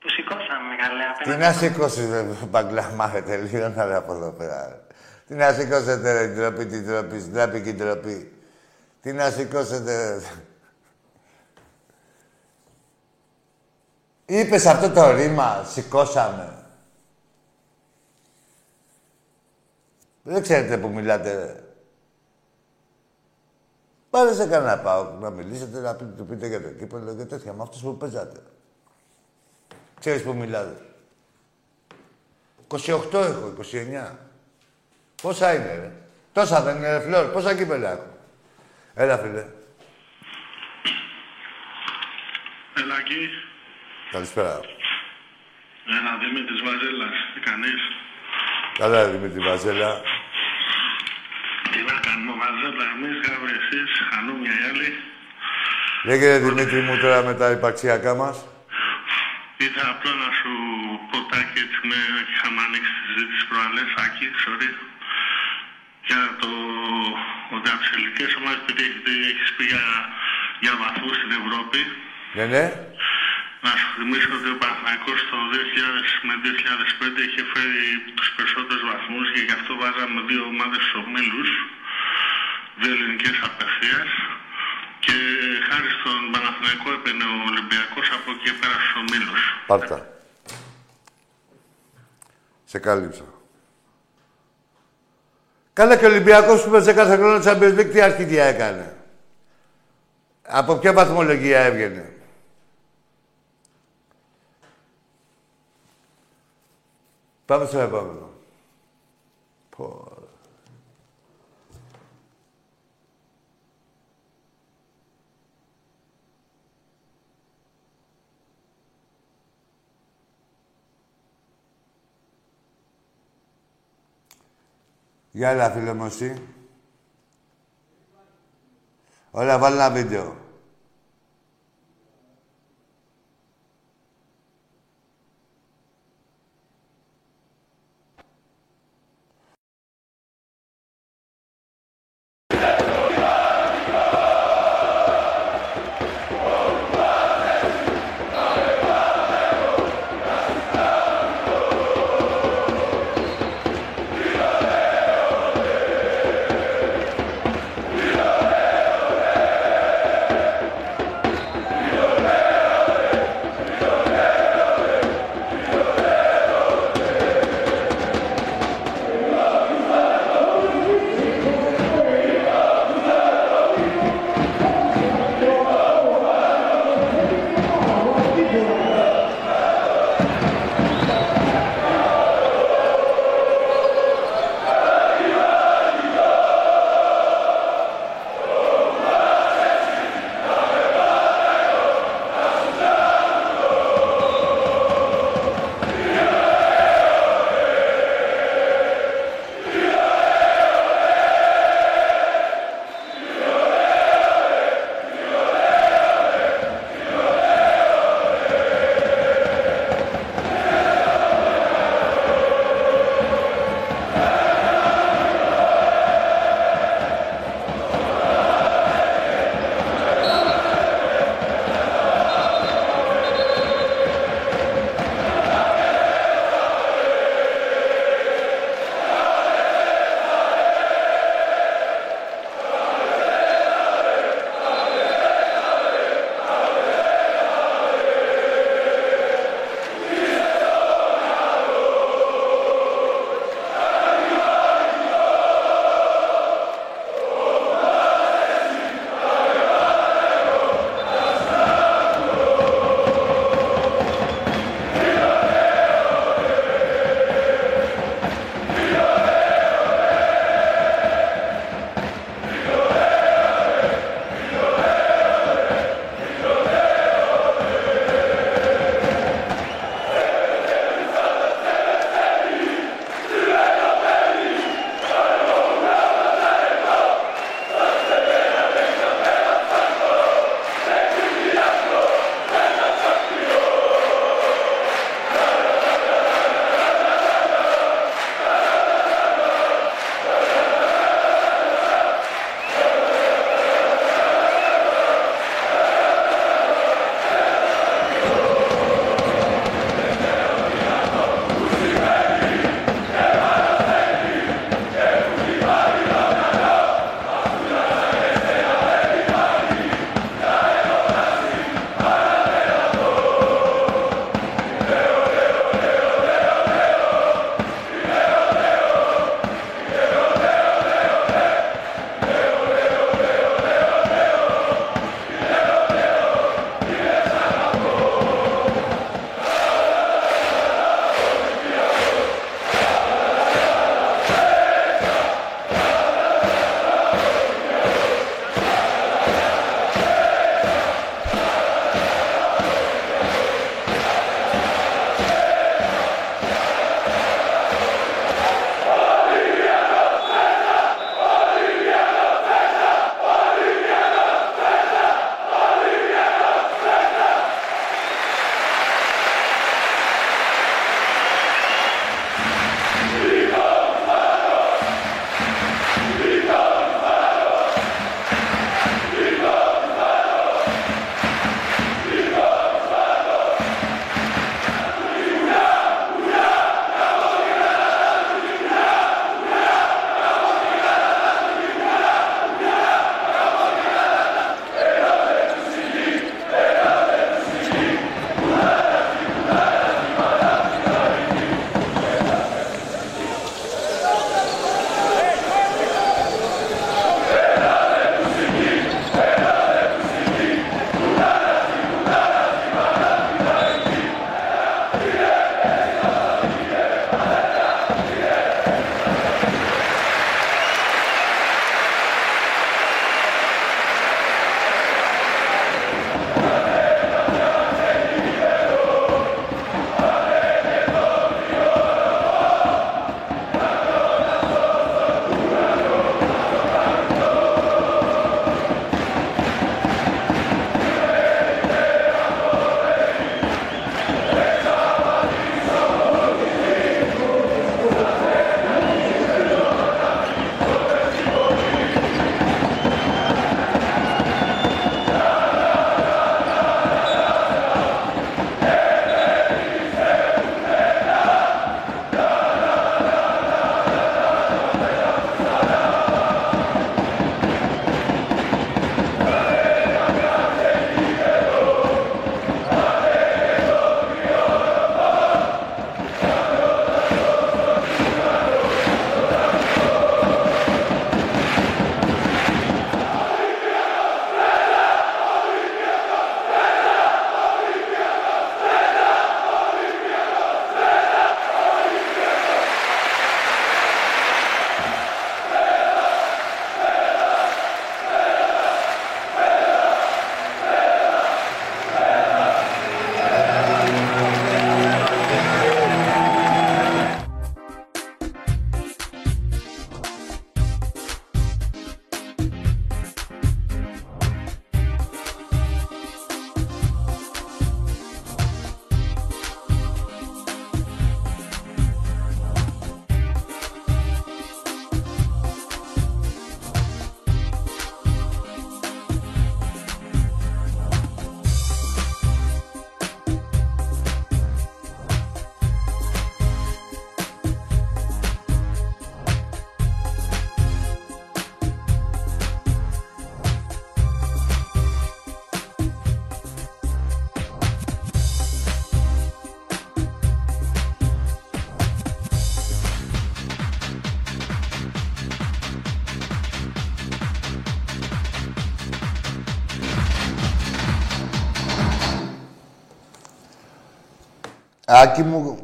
Που σηκώσαμε καλέ Τι απέναντι. να σηκώσεις, ρε, μπαγκλά, μάθετε λίγο να ρε από εδώ πέρα. ρε. Τι να σηκώσετε, ρε, την τροπή, την τροπή, στην τράπη και την τροπή. Τι να σηκώσετε, Είπες αυτό το ρήμα, σηκώσαμε. Δεν ξέρετε που μιλάτε, ρε. Πάρε σε κανένα πάω να μιλήσετε, να πείτε, του πείτε για το κύπελο και τέτοια, με αυτούς που παίζατε. Ξέρεις που μιλάτε. 28 έχω, 29. Πόσα είναι, ρε; Τόσα δεν είναι, ρε, Φλόρ. Πόσα κύπελα έχω; Έλα, φίλε. Έλα εκεί. Καλησπέρα. Ένα Δημήτρης Βαζέλας. Τι κάνεις. Καλά, ρε, Δημήτρη Βαζέλα. Τι να κάνουμε Βαζέλα εμείς, γάβρε εσείς, χανούμια οι άλλοι. Λέγε, Δημήτρη μου, τώρα με τα υπαρξιακά μας. Ήθελα απλά να σου πω τάκι έτσι με είχαμε ανοίξει τη συζήτηση προαλές, Άκη, sorry. Για το ότι από τις ελληνικές ομάδες επειδή έχετε- έχεις πει για, για βαθμούς στην Ευρώπη. Ναι, ναι. Να σου θυμίσω ότι ο Παναθηναϊκός το 2000 με 2005 είχε φέρει τους περισσότερους βαθμούς και γι' αυτό βάζαμε δύο ομάδες στους ομίλους, δύο ελληνικές απευθείας και χάρη στον Παναθηναϊκό έπαιρνε ο Ολυμπιακός από εκεί και πέρα στους ομίλους. Πάρτα. Σε κάλυψα. Καλά και ο Ολυμπιακός που παίζει κάθε χρόνο Champions League, τι αρχίδια έκανε. Από ποια βαθμολογία έβγαινε. Πάμε στο επόμενο. Πω. Γεια έλα, φίλε μου, εσύ. Ωραία, βάλε ένα βίντεο. Άκη μου,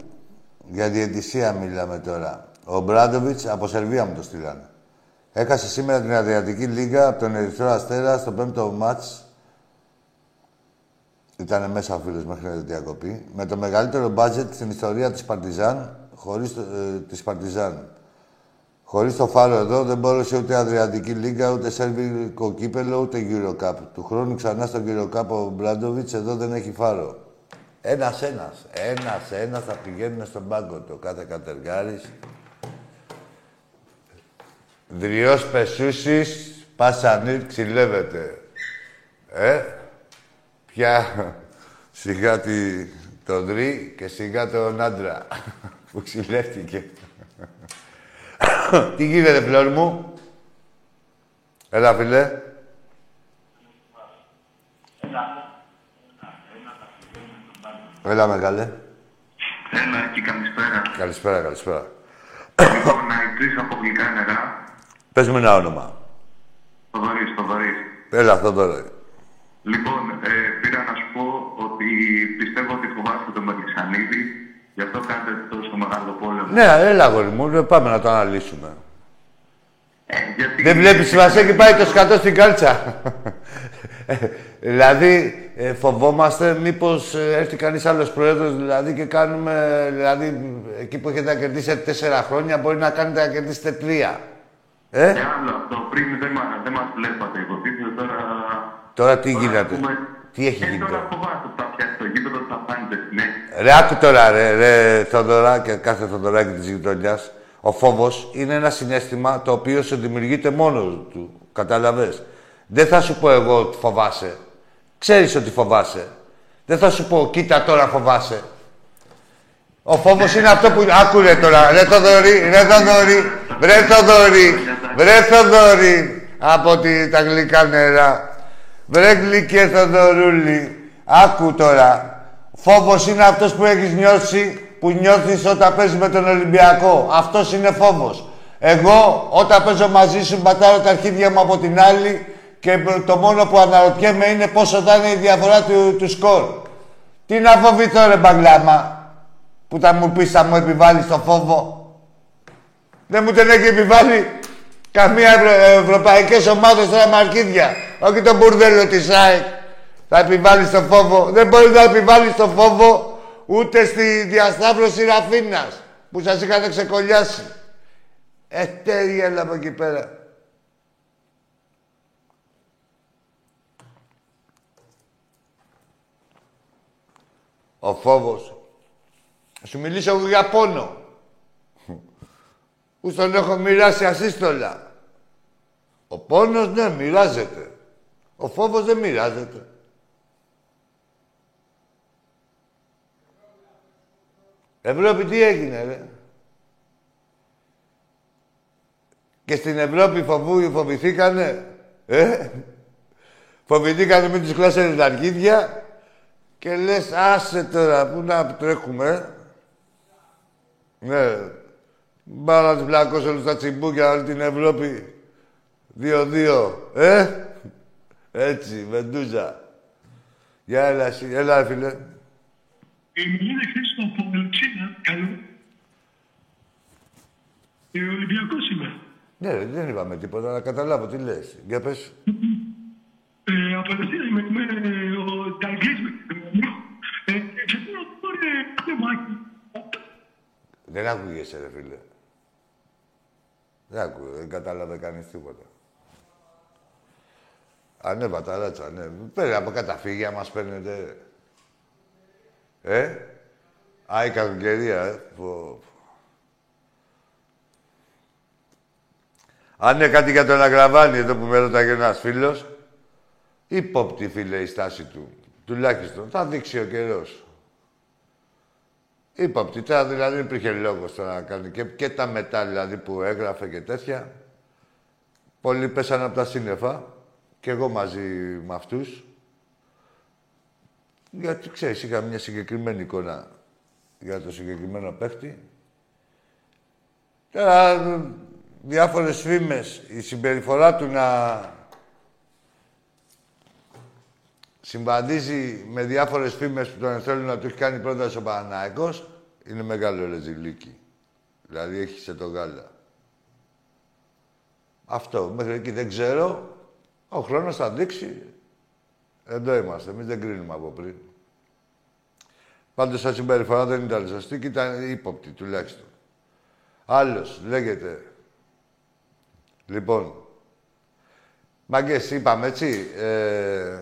για διαιτησία μιλάμε τώρα. Ο Μπράντοβιτς από Σερβία μου το στείλανε. Έχασε σήμερα την Αδριατική Λίγκα από τον Ερυθρό Αστέρα στο πέμπτο μάτς. Ήτανε μέσα ο φίλος μέχρι να διακοπή. Με το μεγαλύτερο μπάτζετ στην ιστορία της Παρτιζάν, χωρίς το, ε, της Παρτιζάν. Χωρίς το φάρο εδώ δεν μπόρεσε ούτε Αδριατική Λίγκα, ούτε Σέρβικο Κύπελο, ούτε Eurocup. Του χρόνου ξανά στο Eurocup ο Μπράντοβιτς εδώ δεν έχει φάρο. Ένας-ένας, ένας-ένας θα πηγαίνουν στον πάγκο το κάθε κατεργάρης. Δριός Πεσούσης, Πασανίρ ξυλεύεται. Ε, πια σιγά τη, το δρύ και σιγά τον άντρα που ξυλεύτηκε. Τι γίνεται, φλόρ μου; Έλα, φίλε. Έλα, μεγάλε. Έλα και καλησπέρα. Καλησπέρα, καλησπέρα. Λοιπόν, Ναϊτής από γλυκά νερά. Πες μου ένα όνομα. Θοδωρής, Θοδωρής. Έλα, αυτό τώρα. Λοιπόν, ε, πήρα να σου πω ότι πιστεύω ότι φοβάστε τον Μελισανίδη, γι' αυτό κάνετε τόσο μεγάλο πόλεμο. Ναι, έλα, αγόρι μου, ε, πάμε να το αναλύσουμε. Ε, γιατί... Δεν βλέπεις, Βασέκη, πάει το σκατό στην κάλτσα. Ε, δηλαδή, ε, φοβόμαστε μήπως ε, έρθει κανείς άλλος πρόεδρος, δηλαδή, και κάνουμε, δηλαδή, εκεί που έχετε να κερδίσετε τέσσερα χρόνια, μπορεί να κάνετε να κερδίσετε τρία. Ε, Και άλλο αυτό, πριν δεν, μα- δεν μας βλέπατε υποτίθεται, τώρα... τώρα τι τώρα γίνεται; έχουμε- Τι έχει ε, γίνει τώρα τώρα; φοβάστε ότι θα φτιάξει το γήπεδο, θα πάνετε συνέχεια. Ρε, άκου τώρα, ρε, ρε, Θοδωρά και κάθε Θοδωράκι της γειτονιάς. Ο φόβος είναι ένα συνέστημα το οποίο σου δημιουργείται μόνος του. Κατάλαβες. Δεν θα σου πω εγώ ότι φοβάσαι. Ξέρεις ότι φοβάσαι. Δεν θα σου πω, κοίτα τώρα φοβάσαι. Ο φόβος είναι αυτό που... Άκουρε τώρα, ρε Θοδωρή, ρε Θοδωρή, βρε Θοδωρή, βρε Θοδωρή, από τη, τα γλυκά νερά. Βρε γλυκέ Θοδωρούλη, άκου τώρα. Φόβος είναι αυτός που έχεις νιώσει, που νιώθεις όταν παίζεις με τον Ολυμπιακό. Αυτός είναι φόβος. Εγώ, όταν παίζω μαζί σου, πατάω τα αρχίδια μου από την άλλη και το μόνο που αναρωτιέμαι είναι πόσο θα είναι η διαφορά του, του σκορ. Τι να φοβηθώ ρε μπαγκλάμα, που θα μου πεις θα μου επιβάλλεις το φόβο. Δεν μου τον έχει επιβάλει καμία ευρω... ευρωπαϊκές ομάδες τώρα με αρχίδια. Όχι το μπουρδέλο της ΑΕΚ. Θα επιβάλλεις το φόβο. Δεν μπορεί να επιβάλλεις το φόβο ούτε στη διασταύρωση Ραφίνας που σας είχαν ξεκολλιάσει. Ε, τέλεια, έλα από εκεί πέρα. Ο φόβος. Σου μιλήσω εγώ για πόνο. Που στον έχω μοιράσει ασύστολα. Ο πόνος, ναι, μοιράζεται. Ο φόβος δεν μοιράζεται. Ευρώπη τι έγινε, ρε; Και στην Ευρώπη φοβού, φοβηθήκανε. Ε; Φοβηθήκανε με τους κλάσσερες τα αρχίδια και λες, άσε τώρα, πού να τρέχουμε. Ναι. Πάω να τους βλακώσω όλους τα τσιμπούκια όλη την Ευρώπη. Δύο-δύο. Ε; Έτσι, βεντούζα. Γεια, έλα, εσύ. έλα, φίλε. Η Μιλίνα Χρήστο από Ελτσίνα, καλό. Ε, Ολυμπιακός είμαι. Ναι, ρε, δεν είπαμε τίποτα, να καταλάβω τι λες. Για πες. Ε, από Ελτσίνα είμαι, είμαι ε, ο Ταγκλής με την Ε, και θέλω να πω, ρε, πνευμάκι. Δεν άκουγεσαι, ρε φίλε. Δεν άκουγε, δεν κατάλαβε κανείς τίποτα. Α, ναι, παταράτσα, ναι. Πέρα από καταφύγια μας παίρνετε. Ε, α, η κακοκαιρία, ε. Πω, πω. Αν είναι κάτι για τον Αγραβάνη, εδώ που με ρωτάγε ένας φίλος, ύποπτη, φίλε, η στάση του. Τουλάχιστον. Θα δείξει ο καιρός. Ύποπτη. Τώρα δηλαδή δεν υπήρχε λόγος τώρα να κάνει. Και, και τα μετά δηλαδή που έγραφε και τέτοια. Πολλοί πέσανε από τα σύννεφα. Και εγώ μαζί με αυτούς. Γιατί ξέρεις, είχα μια συγκεκριμένη εικόνα για το συγκεκριμένο παίχτη. Τώρα διάφορες φήμες, η συμπεριφορά του να συμβαδίζει με διάφορες φήμες που τον θέλουν να του έχει κάνει πρόταση ο Παναναϊκός, είναι μεγάλο ρεζιλίκι. Δηλαδή έχει σε το γάλα. Αυτό. Μέχρι εκεί δεν ξέρω. Ο χρόνος θα δείξει. Εδώ είμαστε. Εμείς δεν κρίνουμε από πριν. Πάντως σαν συμπεριφορά δεν ήταν σωστή και ήταν ύποπτη τουλάχιστον. Άλλος λέγεται. Λοιπόν, μαγκές είπαμε έτσι, ε,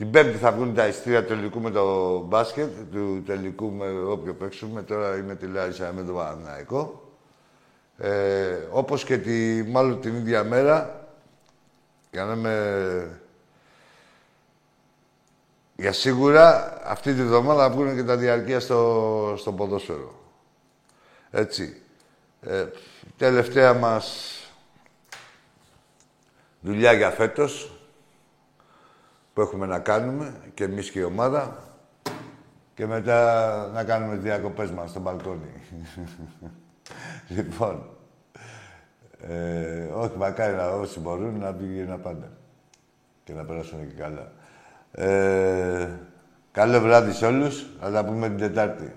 την Πέμπτη θα βγουν τα ειστήρια του τελικού με το μπάσκετ, του τελικού με όποιο παίξουμε. Τώρα είναι τη Λάρισα με το Παναναϊκό. Ε, όπως και τη, μάλλον την ίδια μέρα, για να είμαι... Για σίγουρα αυτή τη βδομάδα θα βγουν και τα διαρκεία στο, στο ποδόσφαιρο. Έτσι. Ε, τελευταία μας δουλειά για φέτος που έχουμε να κάνουμε και εμείς και η ομάδα και μετά να κάνουμε διακοπές μας στο μπαλκόνι. λοιπόν, ε, όχι μακάρι να όσοι μπορούν να πήγαινε πάντα και να περάσουν και καλά. Ε, καλό βράδυ σε όλους. Θα τα πούμε την Τετάρτη.